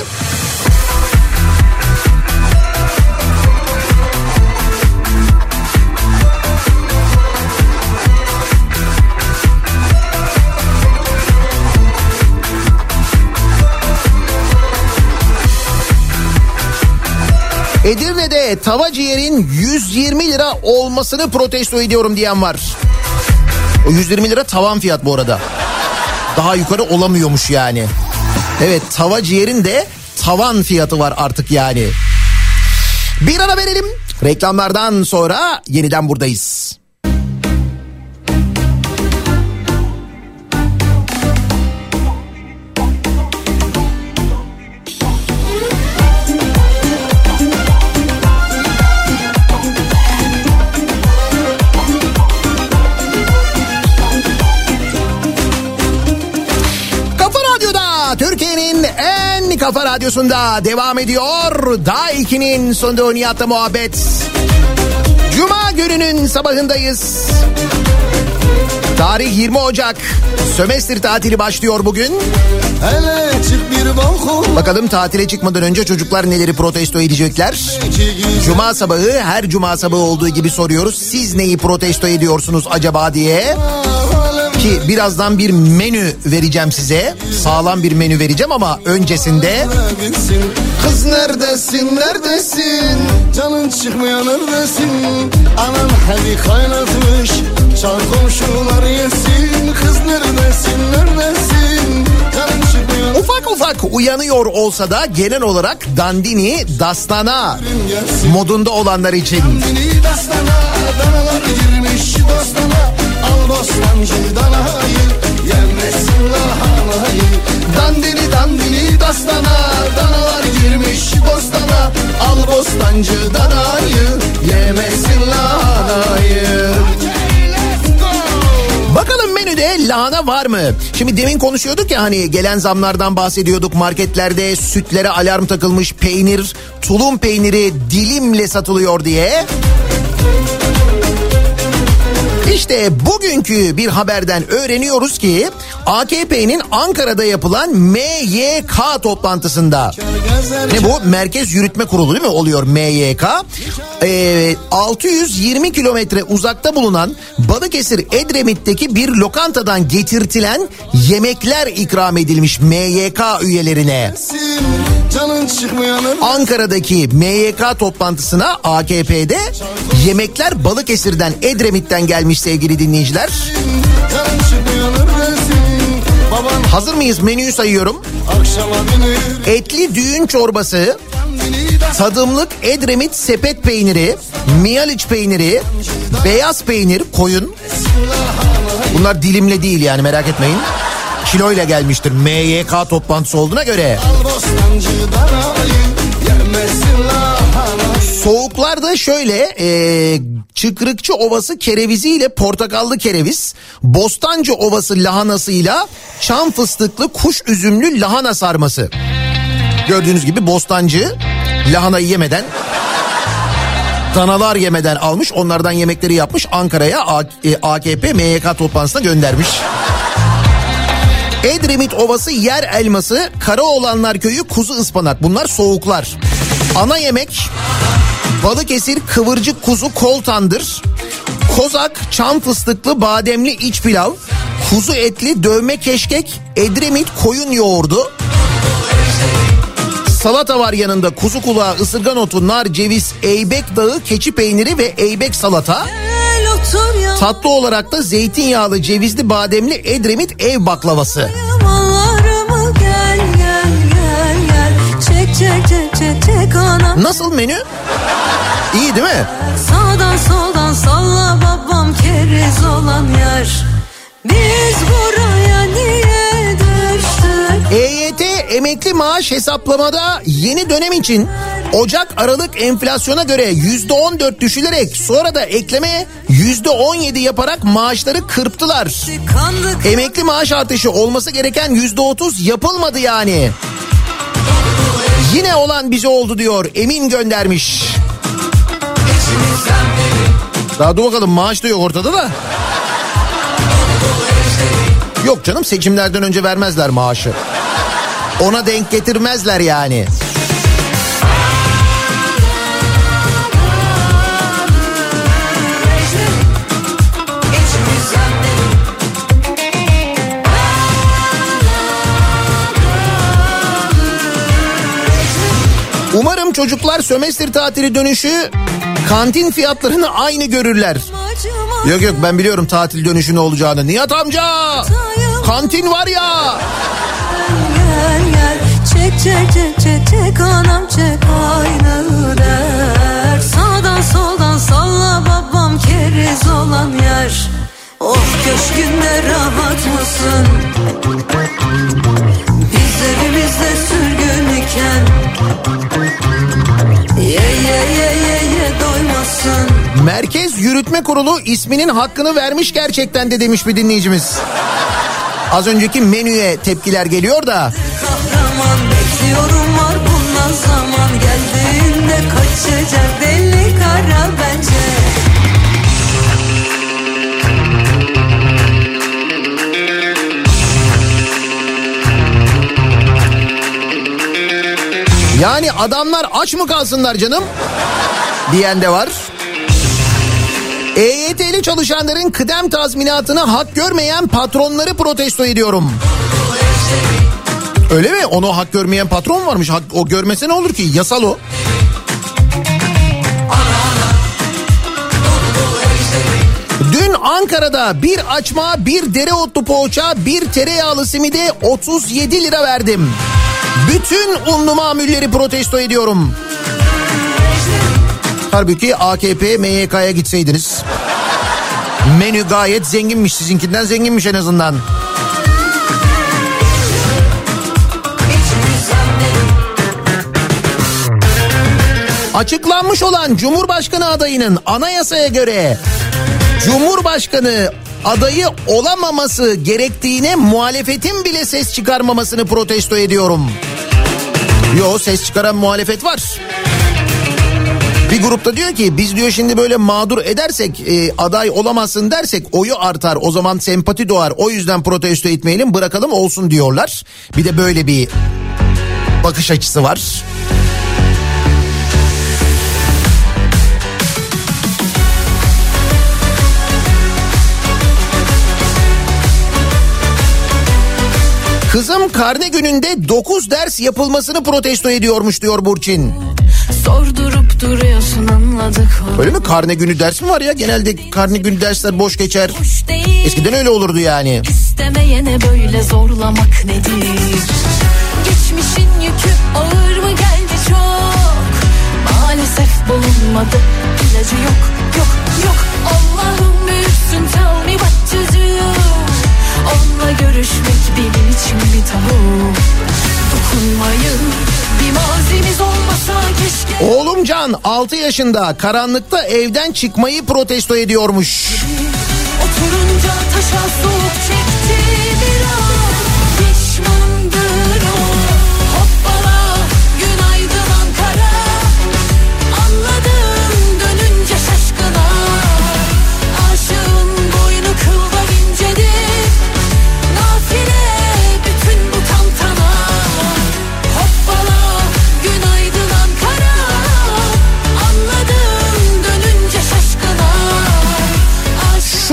Edirne'de tava ciğerin 120 lira olmasını protesto ediyorum diyen var. O 120 lira tavan fiyat bu arada. Daha yukarı olamıyormuş yani. Evet tava ciğerin de tavan fiyatı var artık yani. Bir ara verelim. Reklamlardan sonra yeniden buradayız. En kafa radyosunda devam ediyor. Daiki'nin sonunda Nihat'la muhabbet. Cuma gününün sabahındayız. Tarih 20 Ocak. Sömestr tatili başlıyor bugün. Hele çık bir balkon Bakalım tatile çıkmadan önce çocuklar neleri protesto edecekler. Cuma sabahı her cuma sabahı olduğu gibi soruyoruz. Siz neyi protesto ediyorsunuz acaba diye. Ki birazdan bir menü vereceğim size. Sağlam bir menü vereceğim ama öncesinde Kız neredesin neredesin? Canın çıkmıyor neredesin? Anan hadi kaynatmış Çal komşular yesin. Kız neredesin neredesin? Canın çıkmıyor ufak ufak uyanıyor olsa da genel olarak dandini dastana modunda olanlar için. Dini dastana Danalar girmiş dostana Al bostancı danayı Yemesin lahanayı Dandini dandini dastana Danalar girmiş bostana Al bostancı danayı Yemesin lahanayı Bakalım menüde lahana var mı? Şimdi demin konuşuyorduk ya hani gelen zamlardan bahsediyorduk. Marketlerde sütlere alarm takılmış peynir, tulum peyniri dilimle satılıyor diye. İşte bugünkü bir haberden öğreniyoruz ki AKP'nin Ankara'da yapılan MYK toplantısında ne bu? Merkez Yürütme Kurulu değil mi oluyor MYK? Ee, 620 kilometre uzakta bulunan Balıkesir Edremit'teki bir lokantadan getirtilen yemekler ikram edilmiş MYK üyelerine. Ankara'daki MYK toplantısına AKP'de yemekler Balıkesir'den Edremit'ten gelmiş sevgili dinleyiciler. Hazır mıyız? Menüyü sayıyorum. Etli düğün çorbası, tadımlık Edremit sepet peyniri, Miyaliç peyniri, beyaz peynir, koyun. Bunlar dilimle değil yani merak etmeyin. Kiloyla gelmiştir MYK toplantısı olduğuna göre. Al bostancı lahanayı Soğuklar da şöyle e, Çıkrıkçı Ovası kereviziyle portakallı kereviz, Bostancı Ovası lahanasıyla çam fıstıklı kuş üzümlü lahana sarması. Gördüğünüz gibi Bostancı lahanayı yemeden danalar yemeden almış onlardan yemekleri yapmış Ankara'ya A- e, AKP MYK toplantısına göndermiş. Edremit Ovası yer elması, Karaoğlanlar Köyü kuzu ıspanak bunlar soğuklar. Ana yemek Balıkesir kıvırcık kuzu kol tandır. Kozak çam fıstıklı bademli iç pilav. Kuzu etli dövme keşkek. Edremit koyun yoğurdu. Salata var yanında kuzu kulağı, ısırgan otu, nar, ceviz, eybek dağı, keçi peyniri ve eybek salata. Tatlı olarak da zeytinyağlı, cevizli, bademli Edremit ev baklavası. Nasıl menü? İyi değil mi? Sağdan soldan salla babam keriz olan yer Biz buraya niye düştük EYT emekli maaş hesaplamada yeni dönem için Ocak Aralık enflasyona göre yüzde on dört düşülerek sonra da ekleme yüzde on yedi yaparak maaşları kırptılar. Emekli maaş artışı olması gereken yüzde otuz yapılmadı yani. Yine olan bize oldu diyor Emin göndermiş. Daha dur bakalım maaş da yok ortada da. Yok canım seçimlerden önce vermezler maaşı. Ona denk getirmezler yani. Umarım çocuklar sömestr tatili dönüşü kantin fiyatlarını aynı görürler. Yok yok ben biliyorum tatil dönüşü ne olacağını. Nihat amca kantin var ya. Çek çek çek çek çek anam çek aynı der Sağdan soldan salla babam keriz olan yer Oh köşkünde rahat mısın Biz evimizde sürgün iken Merkez Yürütme Kurulu isminin hakkını vermiş gerçekten de demiş bir dinleyicimiz. Az önceki menüye tepkiler geliyor da. Kahraman bekliyorum var bundan zaman Geldiğinde kaçacak deli kara bence Yani adamlar aç mı kalsınlar canım? Diyen de var. EYT'li çalışanların kıdem tazminatını hak görmeyen patronları protesto ediyorum. Öyle mi? Onu hak görmeyen patron varmış. Hak, o görmese ne olur ki? Yasal o. Dün Ankara'da bir açma, bir dereotlu poğaça, bir tereyağlı simide 37 lira verdim. Bütün unlu mamulleri protesto ediyorum. Halbuki AKP, MYK'ya gitseydiniz. Menü gayet zenginmiş sizinkinden zenginmiş en azından. Açıklanmış olan Cumhurbaşkanı adayının anayasaya göre Cumhurbaşkanı adayı olamaması gerektiğine muhalefetin bile ses çıkarmamasını protesto ediyorum. Yo ses çıkaran muhalefet var. Bir grupta diyor ki biz diyor şimdi böyle mağdur edersek e, aday olamazsın dersek oyu artar o zaman sempati doğar o yüzden protesto etmeyelim bırakalım olsun diyorlar. Bir de böyle bir bakış açısı var. Kızım karne gününde 9 ders yapılmasını protesto ediyormuş diyor Burçin. Sordurup duruyorsun anladık Öyle mi karne günü ders mi var ya? Genelde karne günü dersler boş geçer. Eskiden öyle olurdu yani. İstemeyene böyle zorlamak nedir? Geçmişin yükü ağır mı geldi çok? Maalesef bulunmadı ilacı yok yok yok Allah'ım büyüksün tell me what to do Onunla görüşmek benim için bir tabu Dokunmayın bir mazimiz olmasa keşke. Oğlum Can 6 yaşında karanlıkta evden çıkmayı protesto ediyormuş. Oturunca taşa soğuk çekti bir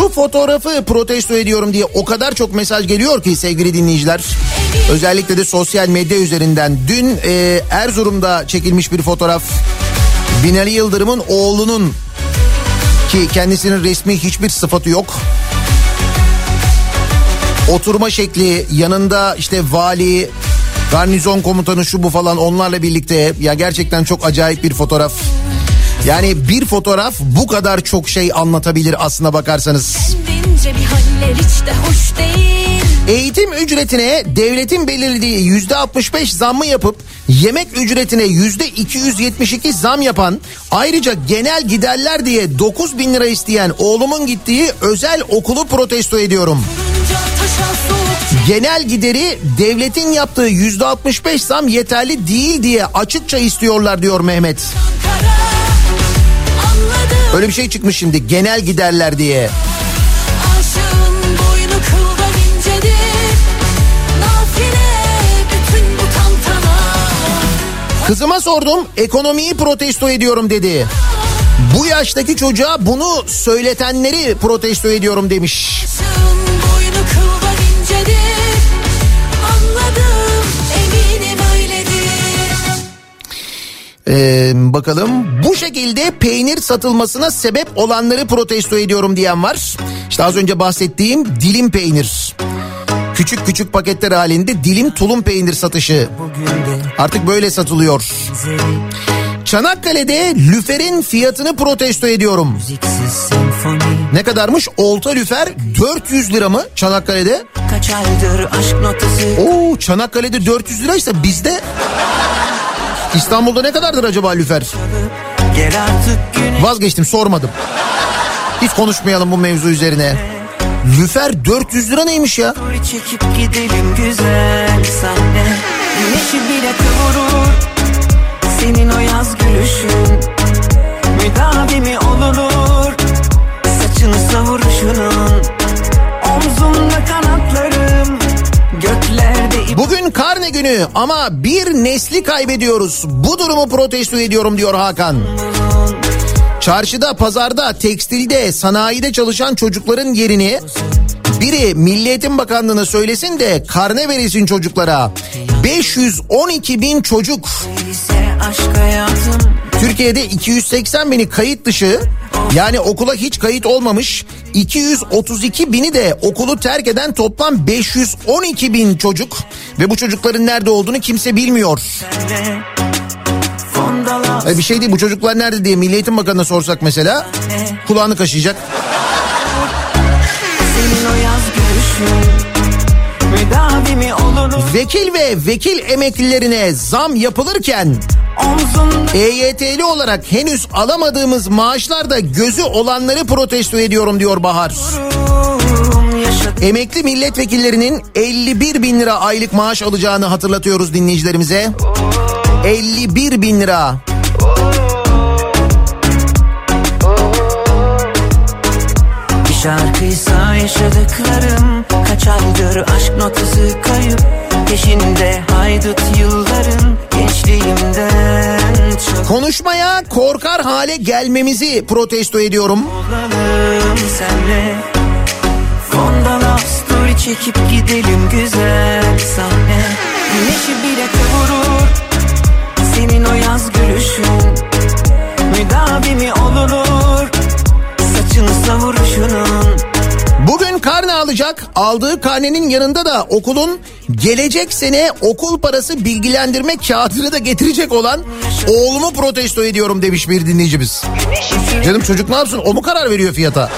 Şu fotoğrafı protesto ediyorum diye o kadar çok mesaj geliyor ki sevgili dinleyiciler. Özellikle de sosyal medya üzerinden. Dün e, Erzurum'da çekilmiş bir fotoğraf. Binali Yıldırım'ın oğlunun ki kendisinin resmi hiçbir sıfatı yok. Oturma şekli yanında işte vali, garnizon komutanı şu bu falan onlarla birlikte ya gerçekten çok acayip bir fotoğraf. Yani bir fotoğraf bu kadar çok şey anlatabilir aslına bakarsanız. Eğitim ücretine devletin belirlediği yüzde 65 zammı yapıp yemek ücretine yüzde 272 zam yapan ayrıca genel giderler diye 9 bin lira isteyen oğlumun gittiği özel okulu protesto ediyorum. Genel gideri devletin yaptığı yüzde 65 zam yeterli değil diye açıkça istiyorlar diyor Mehmet. Öyle bir şey çıkmış şimdi genel giderler diye. Kızıma sordum ekonomiyi protesto ediyorum dedi. Bu yaştaki çocuğa bunu söyletenleri protesto ediyorum demiş. Aşığın Ee, bakalım bu şekilde peynir satılmasına sebep olanları protesto ediyorum diyen var. İşte az önce bahsettiğim dilim peynir. Küçük küçük paketler halinde dilim tulum peynir satışı. Artık böyle satılıyor. Çanakkale'de lüferin fiyatını protesto ediyorum. Ne kadarmış? Olta lüfer 400 lira mı Çanakkale'de? Oo Çanakkale'de 400 liraysa bizde İstanbul'da ne kadardır acaba lüfer? Gel artık güne Vazgeçtim sormadım. Hiç konuşmayalım bu mevzu üzerine. Lüfer 400 lira neymiş ya? Çekip gidelim güzel sahne Güneşi bile kıvırır Senin o yaz gülüşün Müdavimi olunur Saçını savuruşunun Omzumda ip Bugün karne günü ama bir nesli kaybediyoruz. Bu durumu protesto ediyorum diyor Hakan. Çarşıda, pazarda, tekstilde, sanayide çalışan çocukların yerini biri Milli Eğitim Bakanlığı'na söylesin de karne verilsin çocuklara. 512 bin çocuk. aşk hayatım Türkiye'de 280 bini kayıt dışı yani okula hiç kayıt olmamış 232 bini de okulu terk eden toplam 512 bin çocuk ve bu çocukların nerede olduğunu kimse bilmiyor. E bir şey değil bu çocuklar nerede diye Milli Eğitim Bakanı'na sorsak mesela kulağını kaşıyacak. Vekil ve vekil emeklilerine zam yapılırken EYT'li olarak henüz alamadığımız maaşlarda gözü olanları protesto ediyorum diyor Bahar. Emekli milletvekillerinin 51 bin lira aylık maaş alacağını hatırlatıyoruz dinleyicilerimize. 51 bin lira. Bir şarkıysa yaşadıklarım Kaç aydır aşk notası kayıp Peşinde haydut yılların Konuşmaya korkar hale gelmemizi protesto ediyorum. senle. Çekip gidelim güzel sahne. Güneşi bile kıvırır Senin o yaz gülüşün. Müdavimi olunur Saçını savuruşunun Bugün karne alacak. Aldığı karnenin yanında da okulun gelecek sene okul parası bilgilendirme kağıdını da getirecek olan oğlumu protesto ediyorum demiş bir dinleyicimiz. Canım çocuk ne yapsın? O mu karar veriyor fiyata?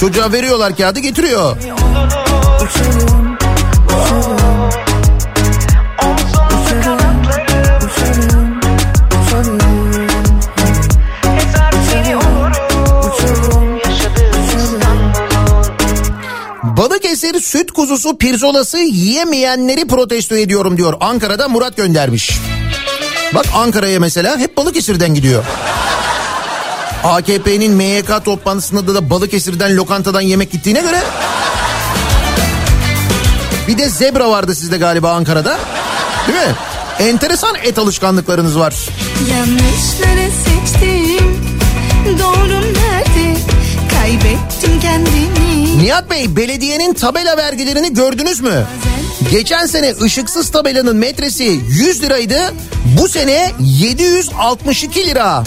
Çocuğa veriyorlar kağıdı getiriyor. Uçalım, uçalım Balıkesir süt kuzusu pirzolası yiyemeyenleri protesto ediyorum diyor. Ankara'da Murat göndermiş. Bak Ankara'ya mesela hep Balıkesir'den gidiyor. AKP'nin MYK toplantısında da Balıkesir'den lokantadan yemek gittiğine göre... Bir de zebra vardı sizde galiba Ankara'da. Değil mi? Enteresan et alışkanlıklarınız var. Yanlışları seçtim Doğrum nerede Kaybettim kendimi Nihat Bey belediyenin tabela vergilerini gördünüz mü? Geçen sene ışıksız tabelanın metresi 100 liraydı. Bu sene 762 lira.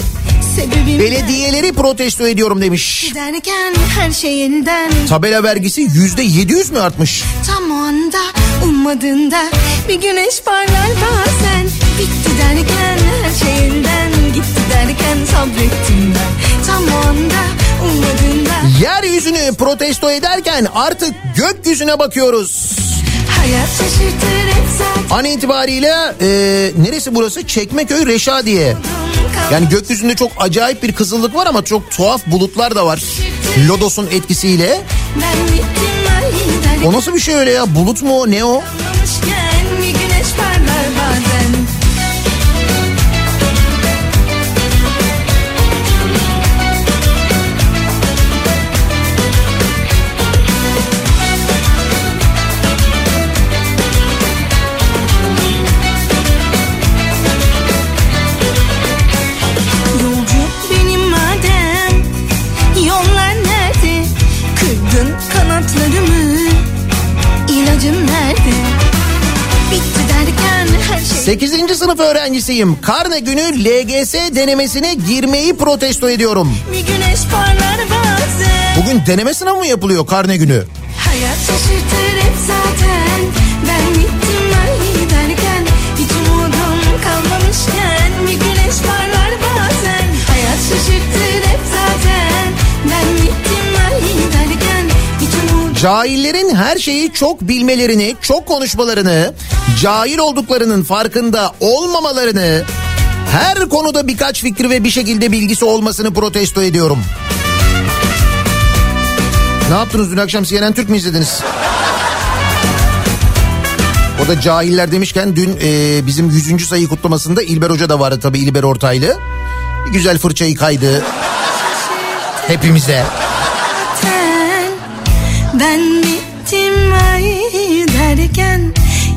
Sebebim Belediyeleri protesto ediyorum demiş. Giderken her şey elden Tabela vergisi yüzde 700 mü artmış? Tam o anda ummadığında Bir güneş parlar bazen Bitti derken her şey elden Gitti derken sabrettim ben Tam o anda Yeryüzünü protesto ederken artık gökyüzüne bakıyoruz. An itibariyle e, neresi burası? Çekmeköy Reşadiye. Yani gökyüzünde çok acayip bir kızıllık var ama çok tuhaf bulutlar da var. Lodos'un etkisiyle. O nasıl bir şey öyle ya? Bulut mu o? Ne o? Sınıf öğrencisiyim. Karne günü LGS denemesine girmeyi protesto ediyorum. Bugün deneme sınavı mı yapılıyor karne günü? Hayat şaşırtır hep zaten Ben Cahillerin her şeyi çok bilmelerini, çok konuşmalarını, cahil olduklarının farkında olmamalarını, her konuda birkaç fikri ve bir şekilde bilgisi olmasını protesto ediyorum. Ne yaptınız dün akşam CNN Türk mü izlediniz? O da cahiller demişken dün e, bizim 100. sayı kutlamasında İlber Hoca da vardı tabii İlber Ortaylı. Bir güzel fırçayı kaydı hepimize. Ben bittim ay derken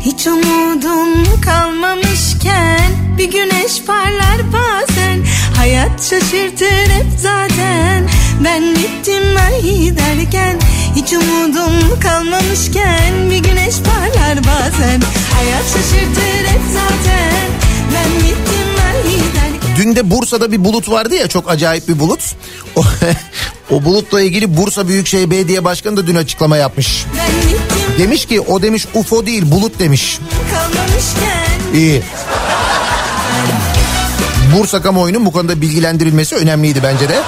Hiç umudum kalmamışken Bir güneş parlar bazen Hayat şaşırtır hep zaten. Ben bittim ay derken Hiç umudum kalmamışken Bir güneş parlar bazen Hayat şaşırtır hep zaten. Ben bittim ay derken Dün de Bursa'da bir bulut vardı ya çok acayip bir bulut. O, o bulutla ilgili Bursa Büyükşehir Belediye Başkanı da dün açıklama yapmış. Demiş ki o demiş UFO değil bulut demiş. İyi. Bursa kamuoyunun bu konuda bilgilendirilmesi önemliydi bence de.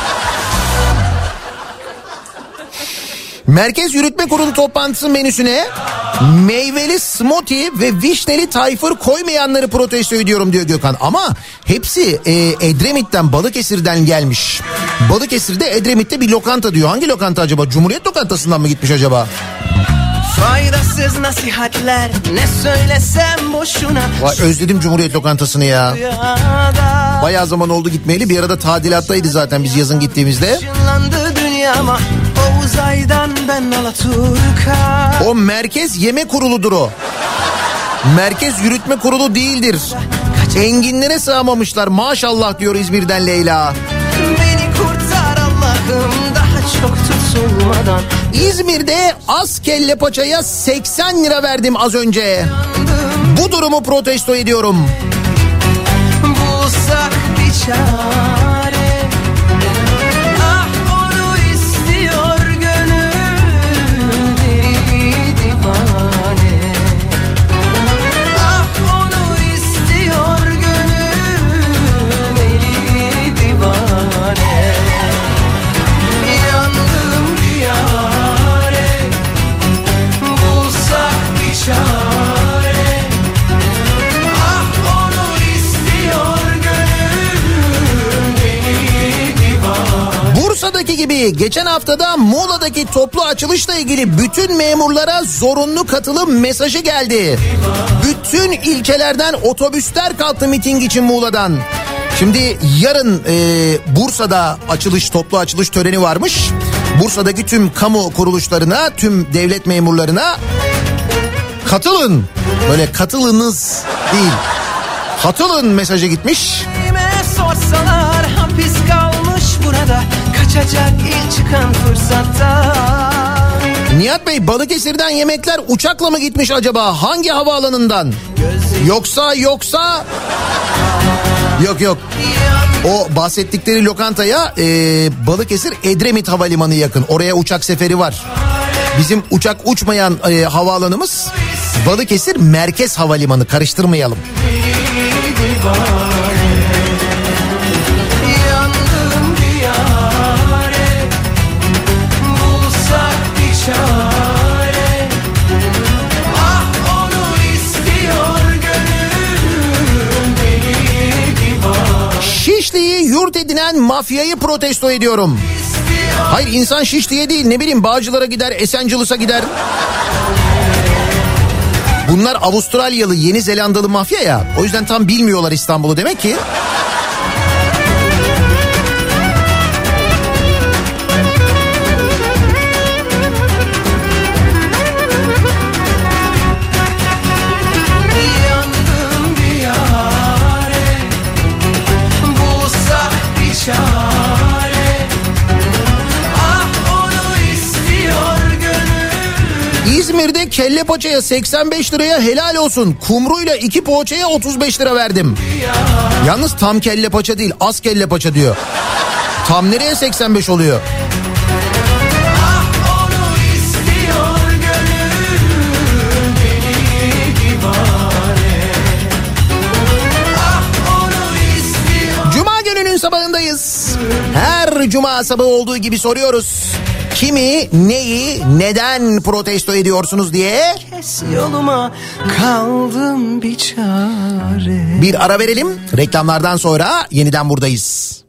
Merkez Yürütme Kurulu toplantısı menüsüne meyveli smoothie ve vişneli tayfır koymayanları protesto ediyorum diyor Gökhan. Ama hepsi e, Edremit'ten Balıkesir'den gelmiş. Balıkesir'de Edremit'te bir lokanta diyor. Hangi lokanta acaba? Cumhuriyet lokantasından mı gitmiş acaba? Faydasız nasihatler ne söylesem boşuna Vay özledim Cumhuriyet lokantasını ya. Bayağı zaman oldu gitmeyeli. Bir arada tadilattaydı zaten biz yazın gittiğimizde. dünyama O uzaydan ben Alaturka O merkez yeme kuruludur o. Merkez yürütme kurulu değildir. Enginlere sığamamışlar maşallah diyor İzmir'den Leyla. Beni kurtar Allah'ım daha çok tutulmadan İzmir'de az kelle paçaya 80 lira verdim az önce. Bu durumu protesto ediyorum. Bulsak bir çare Bursa'daki gibi geçen haftada Muğla'daki toplu açılışla ilgili bütün memurlara zorunlu katılım mesajı geldi. Bütün ilçelerden otobüsler kalktı miting için Muğla'dan. Şimdi yarın e, Bursa'da açılış toplu açılış töreni varmış. Bursa'daki tüm kamu kuruluşlarına, tüm devlet memurlarına katılın. Böyle katılınız değil. Katılın mesajı gitmiş. Kime sorsalar hapis kalmış burada Kaçacak ilk çıkan fırsatta Nihat Bey Balıkesir'den yemekler uçakla mı gitmiş acaba? Hangi havaalanından? Yoksa yoksa... Yok yok. O bahsettikleri lokantaya e, Balıkesir Edremit Havalimanı yakın. Oraya uçak seferi var. Bizim uçak uçmayan e, havaalanımız Balıkesir Merkez Havalimanı karıştırmayalım. Edinen mafyayı protesto ediyorum. Hayır insan şiş diye değil ne bileyim Bağcılar'a gider Esencilis'a gider. Bunlar Avustralyalı Yeni Zelandalı mafya ya o yüzden tam bilmiyorlar İstanbul'u demek ki. İzmir'de kelle paçaya 85 liraya helal olsun. Kumruyla iki poğaçaya 35 lira verdim. Yalnız tam kelle paça değil az kelle paça diyor. Tam nereye 85 oluyor? Cuma sabahındayız. Her cuma sabahı olduğu gibi soruyoruz. Kimi, neyi, neden protesto ediyorsunuz diye Kes yoluma kaldım bir çare bir ara verelim. Reklamlardan sonra yeniden buradayız.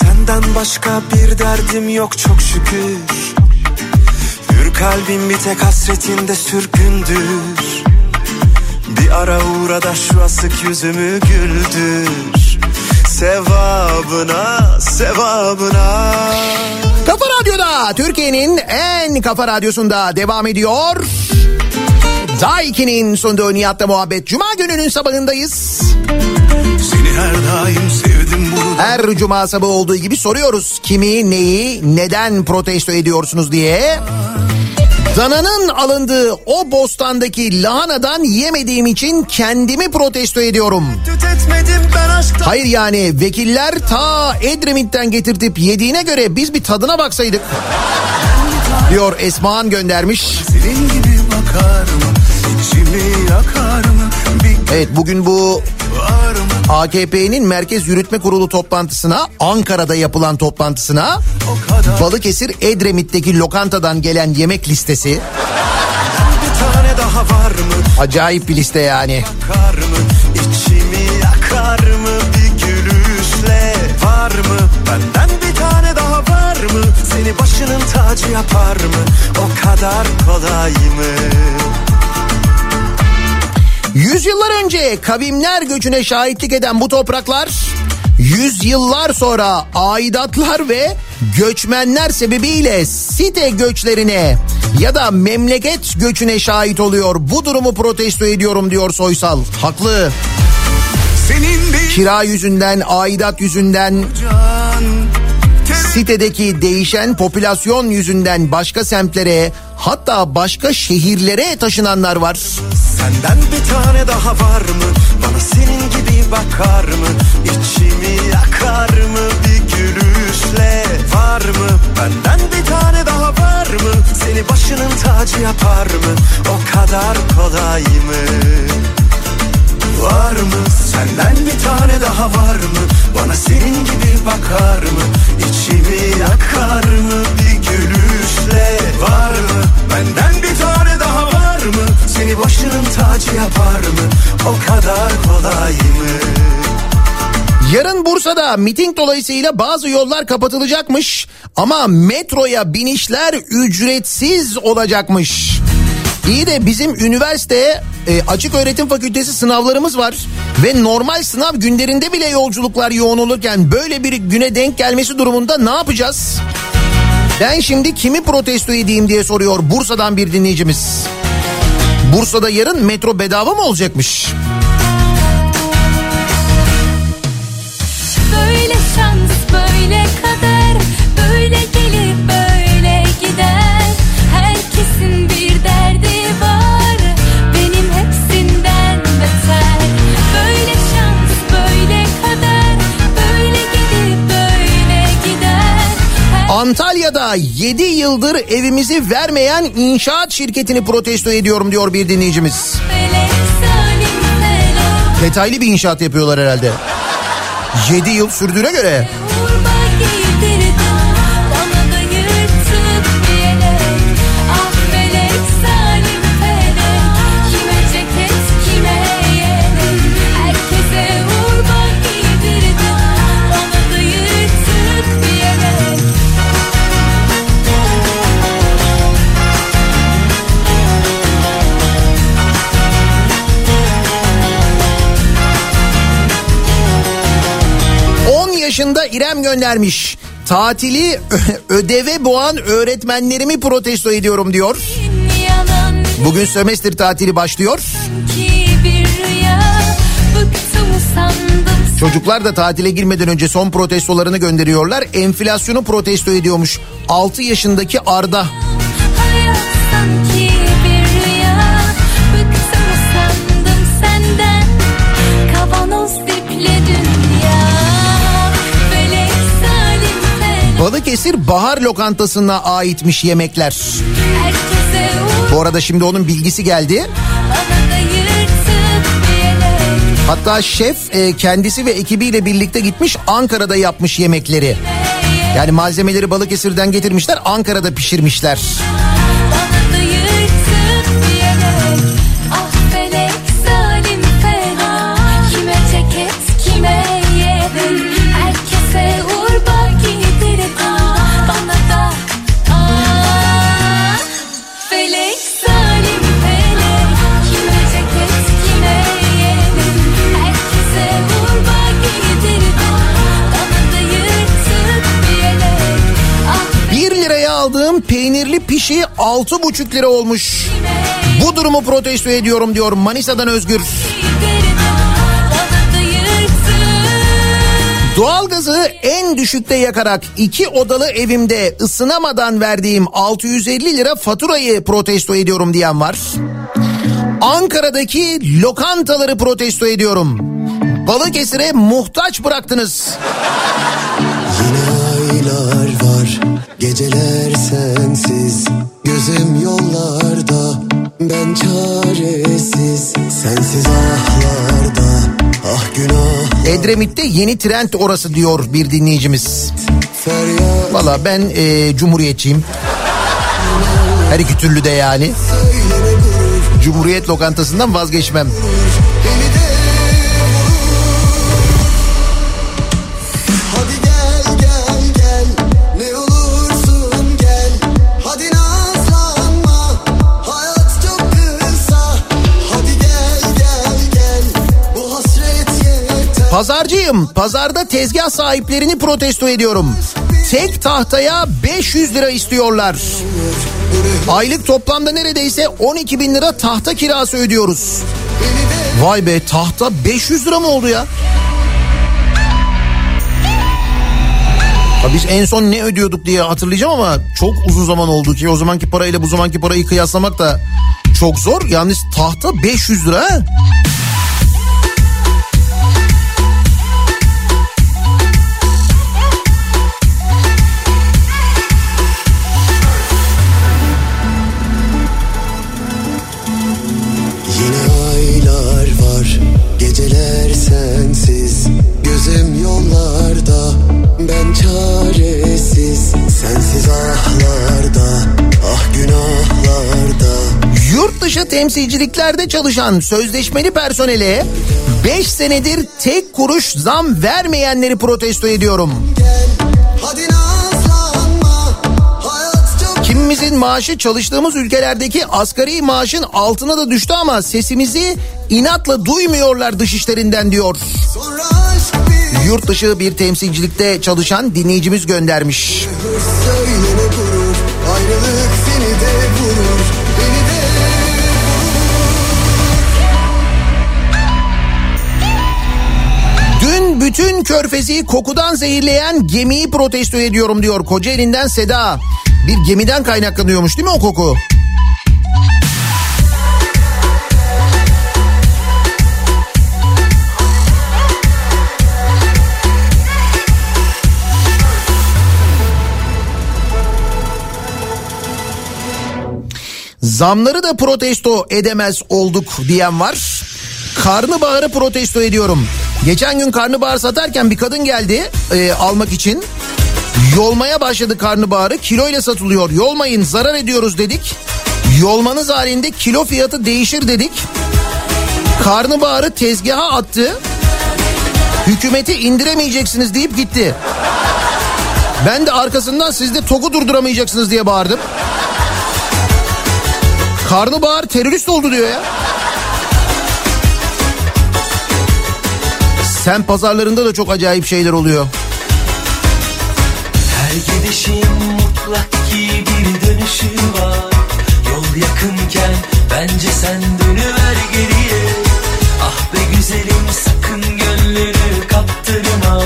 Senden başka bir derdim yok çok şükür Hür kalbim bir tek hasretinde sürgündür Bir ara uğra da şu asık yüzümü güldür Sevabına, sevabına Kafa Radyo'da Türkiye'nin en kafa radyosunda devam ediyor. Daiki'nin sunduğu Nihat'la muhabbet. Cuma gününün sabahındayız. Seni her daim sevdim bunu Her cuma sabahı olduğu gibi soruyoruz. Kimi, neyi, neden protesto ediyorsunuz diye. Dananın alındığı o bostandaki lahanadan yemediğim için kendimi protesto ediyorum. Hayır yani vekiller ta Edremit'ten getirtip yediğine göre biz bir tadına baksaydık. Diyor Esma'an göndermiş. Senin gibi bakar mı? İçimi yakar mı? Bir Evet bugün bu? AKP'nin Merkez Yürütme Kurulu toplantısına Ankara'da yapılan toplantısına Balıkesir Edremit'teki lokantadan gelen yemek listesi bir acayip bir liste yani. Yakar mı? İçimi yakar mı? Bir gülüşle var mı? Benden bir tane daha var mı? Seni başının tacı yapar mı? O kadar kolay mı? Yüzyıllar önce kavimler göçüne şahitlik eden bu topraklar yüzyıllar sonra aidatlar ve göçmenler sebebiyle site göçlerine ya da memleket göçüne şahit oluyor. Bu durumu protesto ediyorum diyor Soysal. Haklı. Kira yüzünden, aidat yüzünden, sitedeki değişen popülasyon yüzünden başka semtlere hatta başka şehirlere taşınanlar var. Senden bir tane daha var mı? Bana senin gibi bakar mı? İçimi yakar mı? Bir gülüşle var mı? Benden bir tane daha var mı? Seni başının tacı yapar mı? O kadar kolay mı? Var mı? Senden bir tane daha var mı? Bana senin gibi bakar mı? İçimi yakar mı? Bir gülüşle var mı? Benden bir tane daha var mı? Seni başının tacı yapar mı? O kadar kolay mı? Yarın Bursa'da miting dolayısıyla bazı yollar kapatılacakmış ama metroya binişler ücretsiz olacakmış. İyi de bizim üniversite e, açık öğretim fakültesi sınavlarımız var ve normal sınav günlerinde bile yolculuklar yoğun olurken böyle bir güne denk gelmesi durumunda ne yapacağız? Ben şimdi kimi protesto edeyim diye soruyor Bursa'dan bir dinleyicimiz. Bursa'da yarın metro bedava mı olacakmış? Antalya'da 7 yıldır evimizi vermeyen inşaat şirketini protesto ediyorum diyor bir dinleyicimiz. Detaylı bir inşaat yapıyorlar herhalde. 7 yıl sürdüğüne göre. Başında İrem göndermiş. Tatili ödeve boğan öğretmenlerimi protesto ediyorum diyor. Bugün sömestr tatili başlıyor. Çocuklar da tatile girmeden önce son protestolarını gönderiyorlar. Enflasyonu protesto ediyormuş. 6 yaşındaki Arda. Balıkesir Bahar Lokantası'na aitmiş yemekler. Bu arada şimdi onun bilgisi geldi. Hatta şef e, kendisi ve ekibiyle birlikte gitmiş Ankara'da yapmış yemekleri. Yani malzemeleri Balıkesir'den getirmişler Ankara'da pişirmişler. Bana pişi 6,5 lira olmuş. Bu durumu protesto ediyorum diyor Manisa'dan Özgür. Doğalgazı en düşükte yakarak iki odalı evimde ısınamadan verdiğim 650 lira faturayı protesto ediyorum diyen var. Ankara'daki lokantaları protesto ediyorum. Balıkesir'e muhtaç bıraktınız. Yine aylar var Geceler sensiz Gözüm yollarda Ben çaresiz Sensiz ahlarda Ah günah Edremit'te yeni trend orası diyor bir dinleyicimiz. Valla ben e, cumhuriyetçiyim. Her iki türlü de yani. Cumhuriyet lokantasından vazgeçmem. Pazarcıyım. Pazarda tezgah sahiplerini protesto ediyorum. Tek tahtaya 500 lira istiyorlar. Aylık toplamda neredeyse 12 bin lira tahta kirası ödüyoruz. Vay be tahta 500 lira mı oldu ya? Ya biz en son ne ödüyorduk diye hatırlayacağım ama çok uzun zaman oldu ki o zamanki parayla bu zamanki parayı kıyaslamak da çok zor. Yalnız tahta 500 lira. Temsilciliklerde çalışan sözleşmeli personele 5 senedir tek kuruş zam vermeyenleri protesto ediyorum. Kimimizin maaşı çalıştığımız ülkelerdeki asgari maaşın altına da düştü ama sesimizi inatla duymuyorlar dışişlerinden diyor. sonra aşk bir Yurt dışı bir temsilcilikte çalışan dinleyicimiz göndermiş. hırs bütün körfezi kokudan zehirleyen gemiyi protesto ediyorum diyor Kocaeli'nden Seda. Bir gemiden kaynaklanıyormuş değil mi o koku? Zamları da protesto edemez olduk diyen var. Karnabaharı protesto ediyorum. Geçen gün karnabahar satarken bir kadın geldi e, almak için. Yolmaya başladı karnabaharı kiloyla satılıyor. Yolmayın zarar ediyoruz dedik. Yolmanız halinde kilo fiyatı değişir dedik. Karnabaharı tezgaha attı. Hükümeti indiremeyeceksiniz deyip gitti. Ben de arkasından siz de TOG'u durduramayacaksınız diye bağırdım. Karnabahar terörist oldu diyor ya. Sen pazarlarında da çok acayip şeyler oluyor. gidişin mutlak ki bir dönüşü var Yol yakınken bence sen dönüver geriye Ah be güzelim sakın gönlünü kaptırma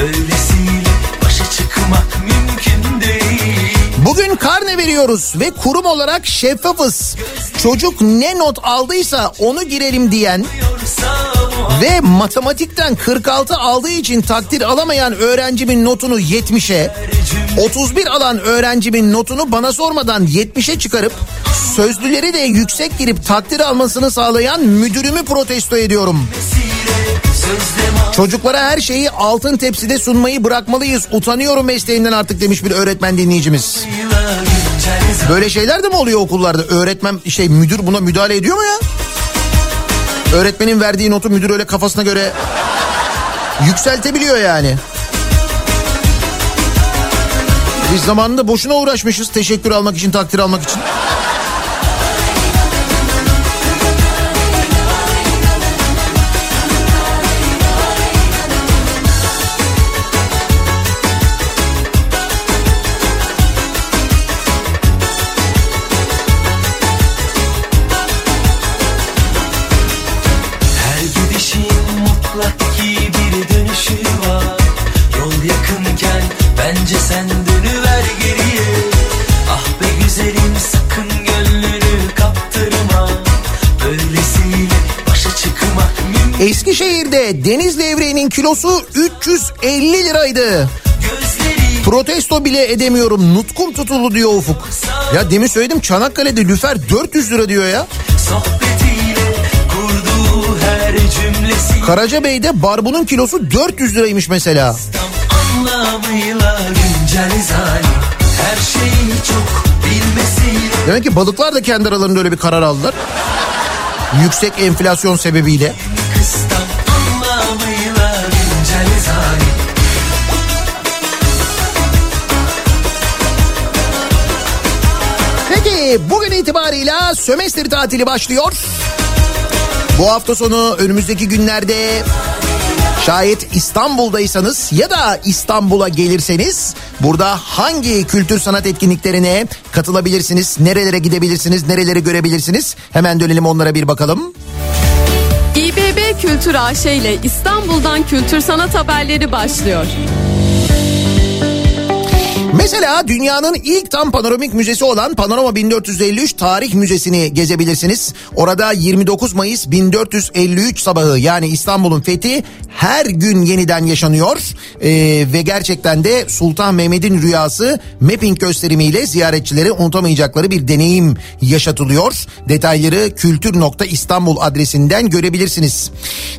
Böylesiyle başa çıkmak mümkün değil Bugün karne veriyoruz ve kurum olarak şeffafız. Çocuk ne not aldıysa onu girelim diyen ve matematikten 46 aldığı için takdir alamayan öğrencimin notunu 70'e, 31 alan öğrencimin notunu bana sormadan 70'e çıkarıp sözlüleri de yüksek girip takdir almasını sağlayan müdürümü protesto ediyorum. Çocuklara her şeyi altın tepside sunmayı bırakmalıyız. Utanıyorum mesleğimden artık demiş bir öğretmen dinleyicimiz. Böyle şeyler de mi oluyor okullarda? Öğretmen şey müdür buna müdahale ediyor mu ya? Öğretmenin verdiği notu müdür öyle kafasına göre yükseltebiliyor yani. Biz zamanında boşuna uğraşmışız teşekkür almak için, takdir almak için. Deniz levreğinin kilosu 350 liraydı. Protesto bile edemiyorum nutkum tutuldu diyor Ufuk. Ya demin söyledim Çanakkale'de lüfer 400 lira diyor ya. Karacabey'de barbunun kilosu 400 liraymış mesela. Demek ki balıklar da kendi aralarında öyle bir karar aldılar. Yüksek enflasyon sebebiyle. İtibarıyla sömestr tatili başlıyor. Bu hafta sonu önümüzdeki günlerde şayet İstanbul'daysanız ya da İstanbul'a gelirseniz burada hangi kültür sanat etkinliklerine katılabilirsiniz? Nerelere gidebilirsiniz? Nereleri görebilirsiniz? Hemen dönelim onlara bir bakalım. İBB Kültür AŞ ile İstanbul'dan kültür sanat haberleri başlıyor. Mesela dünyanın ilk tam panoramik müzesi olan Panorama 1453 Tarih Müzesi'ni gezebilirsiniz. Orada 29 Mayıs 1453 sabahı yani İstanbul'un fethi her gün yeniden yaşanıyor. Ee, ve gerçekten de Sultan Mehmet'in rüyası mapping gösterimiyle ziyaretçilere unutamayacakları bir deneyim yaşatılıyor. Detayları kültür.istanbul adresinden görebilirsiniz.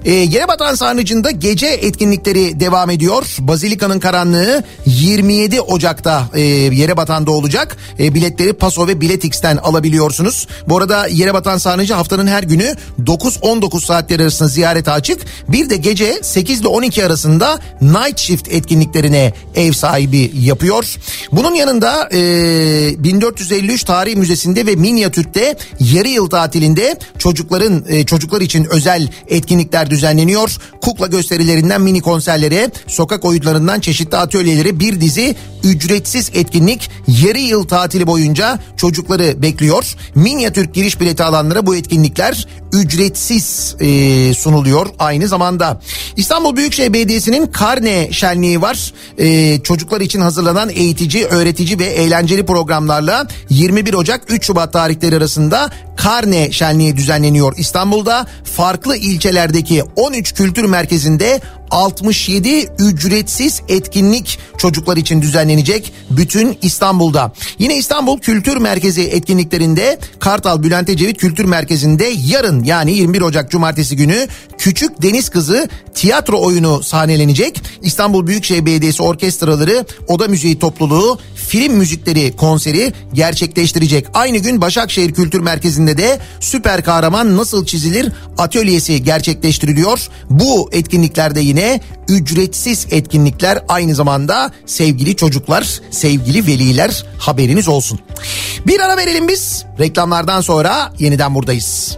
Ee, Yerebatan Sarnıcı'nda gece etkinlikleri devam ediyor. Bazilika'nın karanlığı 27 Ocak'ta e, Yerebatan'da olacak. E, biletleri Paso ve Biletix'ten alabiliyorsunuz. Bu arada Yerebatan Sarnıcı haftanın her günü 9-19 saatleri arasında ziyarete açık. Bir de gece 8 ile 12 arasında Night Shift etkinliklerine ev sahibi yapıyor. Bunun yanında e, 1453 Tarih Müzesi'nde ve Minyatürk'te yarı yıl tatilinde çocukların e, çocuklar için özel etkinlikler düzenleniyor. Kukla gösterilerinden mini konserlere, sokak oyunlarından çeşitli atölyelere bir dizi ücretsiz etkinlik yarı yıl tatili boyunca çocukları bekliyor. Minyatürk giriş bileti alanlara bu etkinlikler ücretsiz e, sunuluyor aynı zamanda. İstanbul Büyükşehir Belediyesi'nin karne şenliği var. E, çocuklar için hazırlanan eğitici, öğretici ve eğlenceli programlarla 21 Ocak 3 Şubat tarihleri arasında karne şenliği düzenleniyor. İstanbul'da farklı ilçelerdeki 13 kültür merkezinde 67 ücretsiz etkinlik çocuklar için düzenlenecek bütün İstanbul'da. Yine İstanbul Kültür Merkezi etkinliklerinde Kartal Bülent Ecevit Kültür Merkezi'nde yarın yani 21 Ocak Cumartesi günü Küçük Deniz Kızı tiyatro oyunu sahnelenecek. İstanbul Büyükşehir Belediyesi orkestraları Oda Müziği Topluluğu film müzikleri konseri gerçekleştirecek. Aynı gün Başakşehir Kültür Merkezi'nde de süper kahraman nasıl çizilir atölyesi gerçekleştiriliyor. Bu etkinliklerde yine ücretsiz etkinlikler aynı zamanda sevgili çocuklar, sevgili veliler haberiniz olsun. Bir ara verelim biz. Reklamlardan sonra yeniden buradayız.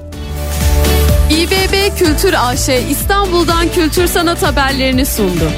İBB Kültür AŞ İstanbul'dan kültür sanat haberlerini sundu.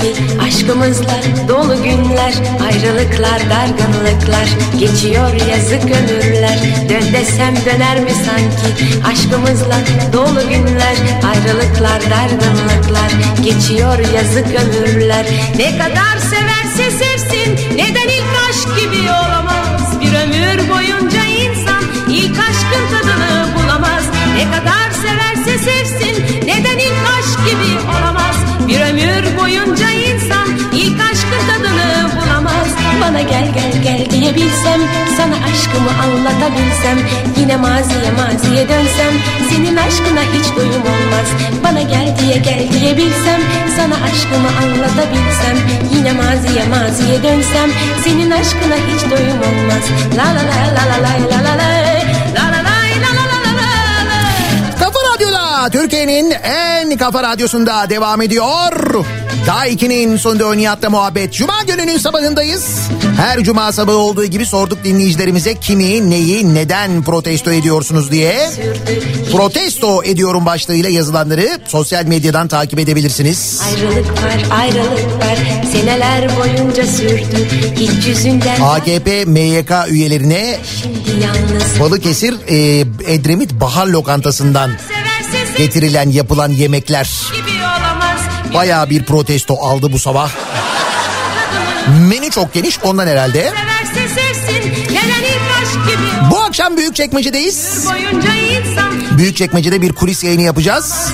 Sanki Aşkımızla dolu günler Ayrılıklar dargınlıklar Geçiyor yazık ömürler Dön desem döner mi sanki? Aşkımızla dolu günler Ayrılıklar dargınlıklar Geçiyor yazık ömürler Ne kadar severse sevsin Neden ilk aşk gibi olamaz? Bir ömür boyunca insan ilk aşkın tadını bulamaz. Ne kadar severse sevsin Bana gel gel gel diyebilsem Sana aşkımı anlatabilsem Yine maziye maziye dönsem Senin aşkına hiç doyum olmaz. Bana gel diye gel diyebilsem Sana aşkımı anlatabilsem Yine maziye maziye dönsem Senin aşkına hiç doyum olmaz. La la la la la la la la Radyo'da Türkiye'nin en kafa radyosunda devam ediyor. Daha 2'nin sonunda Nihat'la muhabbet. Cuma gününün sabahındayız. Her cuma sabahı olduğu gibi sorduk dinleyicilerimize kimi, neyi, neden protesto ediyorsunuz diye. Protesto ediyorum başlığıyla yazılanları sosyal medyadan takip edebilirsiniz. Ayrılık var ayrılık var Seneler boyunca sürdü Hiç yüzünden AKP MYK üyelerine Balıkesir e, Edremit Bahar Lokantası'ndan getirilen yapılan yemekler baya bir protesto aldı bu sabah. Menü çok geniş ondan herhalde. Bu akşam büyük çekmecedeyiz. Büyükçekmece'de bir kulis yayını yapacağız.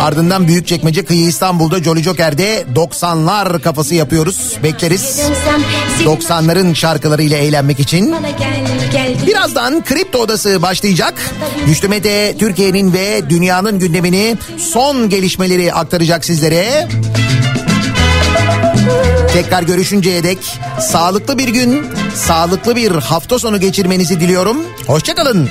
Ardından Büyükçekmece Kıyı İstanbul'da Jolly Joker'de 90'lar kafası yapıyoruz. Bekleriz. dönsem Senin 90'ların şarkılarıyla eğlenmek için. Birazdan Kripto Odası başlayacak. Güçlü Mete Türkiye'nin ve dünyanın gündemini son gelişmeleri aktaracak sizlere. Tekrar görüşünceye dek sağlıklı bir gün, sağlıklı bir hafta sonu geçirmenizi diliyorum. Hoşçakalın.